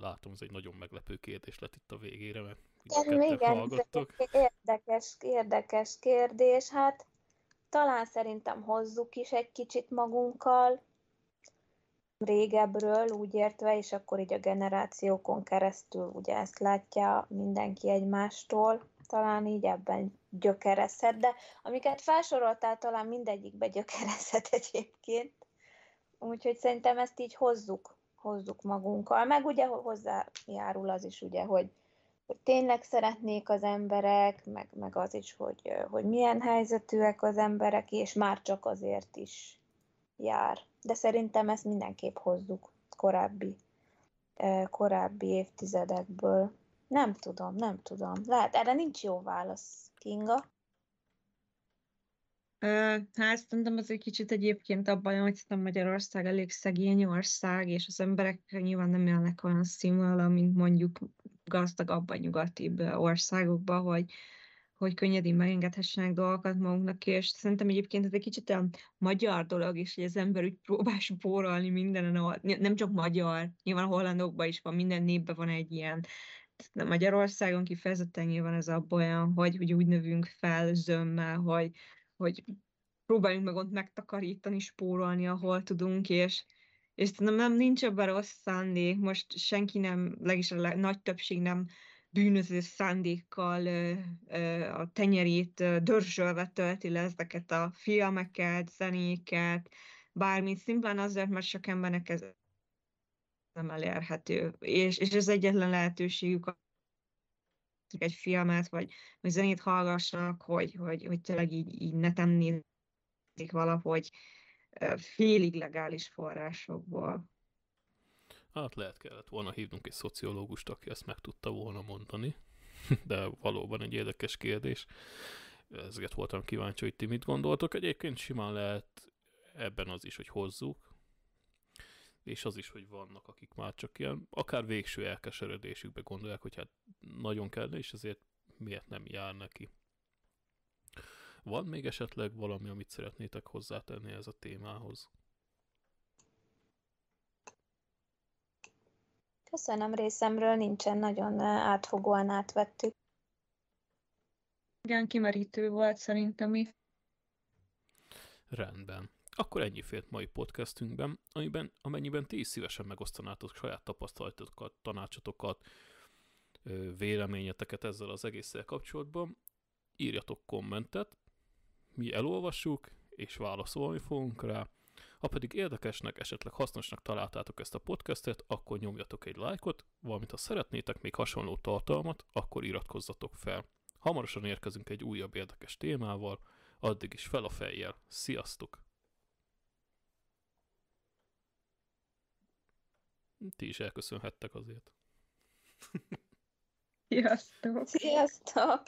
Látom, ez egy nagyon meglepő kérdés lett itt a végére, mert igen, igen érdekes, érdekes kérdés. Hát talán szerintem hozzuk is egy kicsit magunkkal, régebről úgy értve, és akkor így a generációkon keresztül ugye ezt látja mindenki egymástól, talán így ebben gyökerezhet, de amiket felsoroltál, talán mindegyikbe gyökerezhet [LAUGHS] egyébként. Úgyhogy szerintem ezt így hozzuk, hozzuk magunkkal. Meg ugye hozzájárul az is, ugye, hogy, hogy tényleg szeretnék az emberek, meg, meg az is, hogy, hogy milyen helyzetűek az emberek, és már csak azért is jár. De szerintem ezt mindenképp hozzuk korábbi, korábbi évtizedekből. Nem tudom, nem tudom. Lehet, erre nincs jó válasz, Kinga. Hát szerintem az egy kicsit egyébként abban, hogy szerintem Magyarország elég szegény ország, és az emberek nyilván nem élnek olyan színvonalon, mint mondjuk gazdagabban, nyugatibb országokban, hogy, hogy könnyedén megengedhessenek dolgokat magunknak, és szerintem egyébként ez egy kicsit a magyar dolog is, hogy az ember úgy próbál spórolni mindenen, nem csak magyar, nyilván a hollandokban is van, minden népben van egy ilyen, Magyarországon kifejezetten nyilván ez abban olyan, hogy, hogy úgy növünk fel zömmel, hogy, hogy próbáljunk meg ott megtakarítani, spórolni, ahol tudunk, és, és nem, nem nincs ebben rossz szándék, most senki nem, legis a nagy többség nem bűnöző szándékkal a tenyerét dörzsölve tölti le ezeket a filmeket, zenéket, bármit, szimplán azért, mert sok embernek ez nem elérhető. És, és ez egyetlen lehetőségük, egy filmet, vagy, vagy zenét hallgassanak, hogy, hogy, hogy tényleg így, így netem nézik valahogy félig legális forrásokból. Hát lehet kellett volna hívnunk egy szociológust, aki ezt meg tudta volna mondani, [LAUGHS] de valóban egy érdekes kérdés. Ezeket voltam kíváncsi, hogy ti mit gondoltok. Egyébként simán lehet ebben az is, hogy hozzuk, és az is, hogy vannak, akik már csak ilyen, akár végső elkeseredésükbe gondolják, hogy hát nagyon kell, és ezért miért nem jár neki. Van még esetleg valami, amit szeretnétek hozzátenni ez a témához? Köszönöm részemről, nincsen nagyon átfogóan átvettük. Igen, kimerítő volt szerintem is. Rendben. Akkor ennyi fért mai podcastünkben, amiben, amennyiben ti is szívesen megosztanátok saját tapasztalatokat, tanácsotokat, véleményeteket ezzel az egésszel kapcsolatban, írjatok kommentet, mi elolvassuk, és válaszolni fogunk rá, ha pedig érdekesnek, esetleg hasznosnak találtátok ezt a podcastet, akkor nyomjatok egy lájkot, valamint ha szeretnétek még hasonló tartalmat, akkor iratkozzatok fel. Hamarosan érkezünk egy újabb érdekes témával, addig is fel a fejjel. Sziasztok! Ti is elköszönhettek azért. Sziasztok! Sziasztok!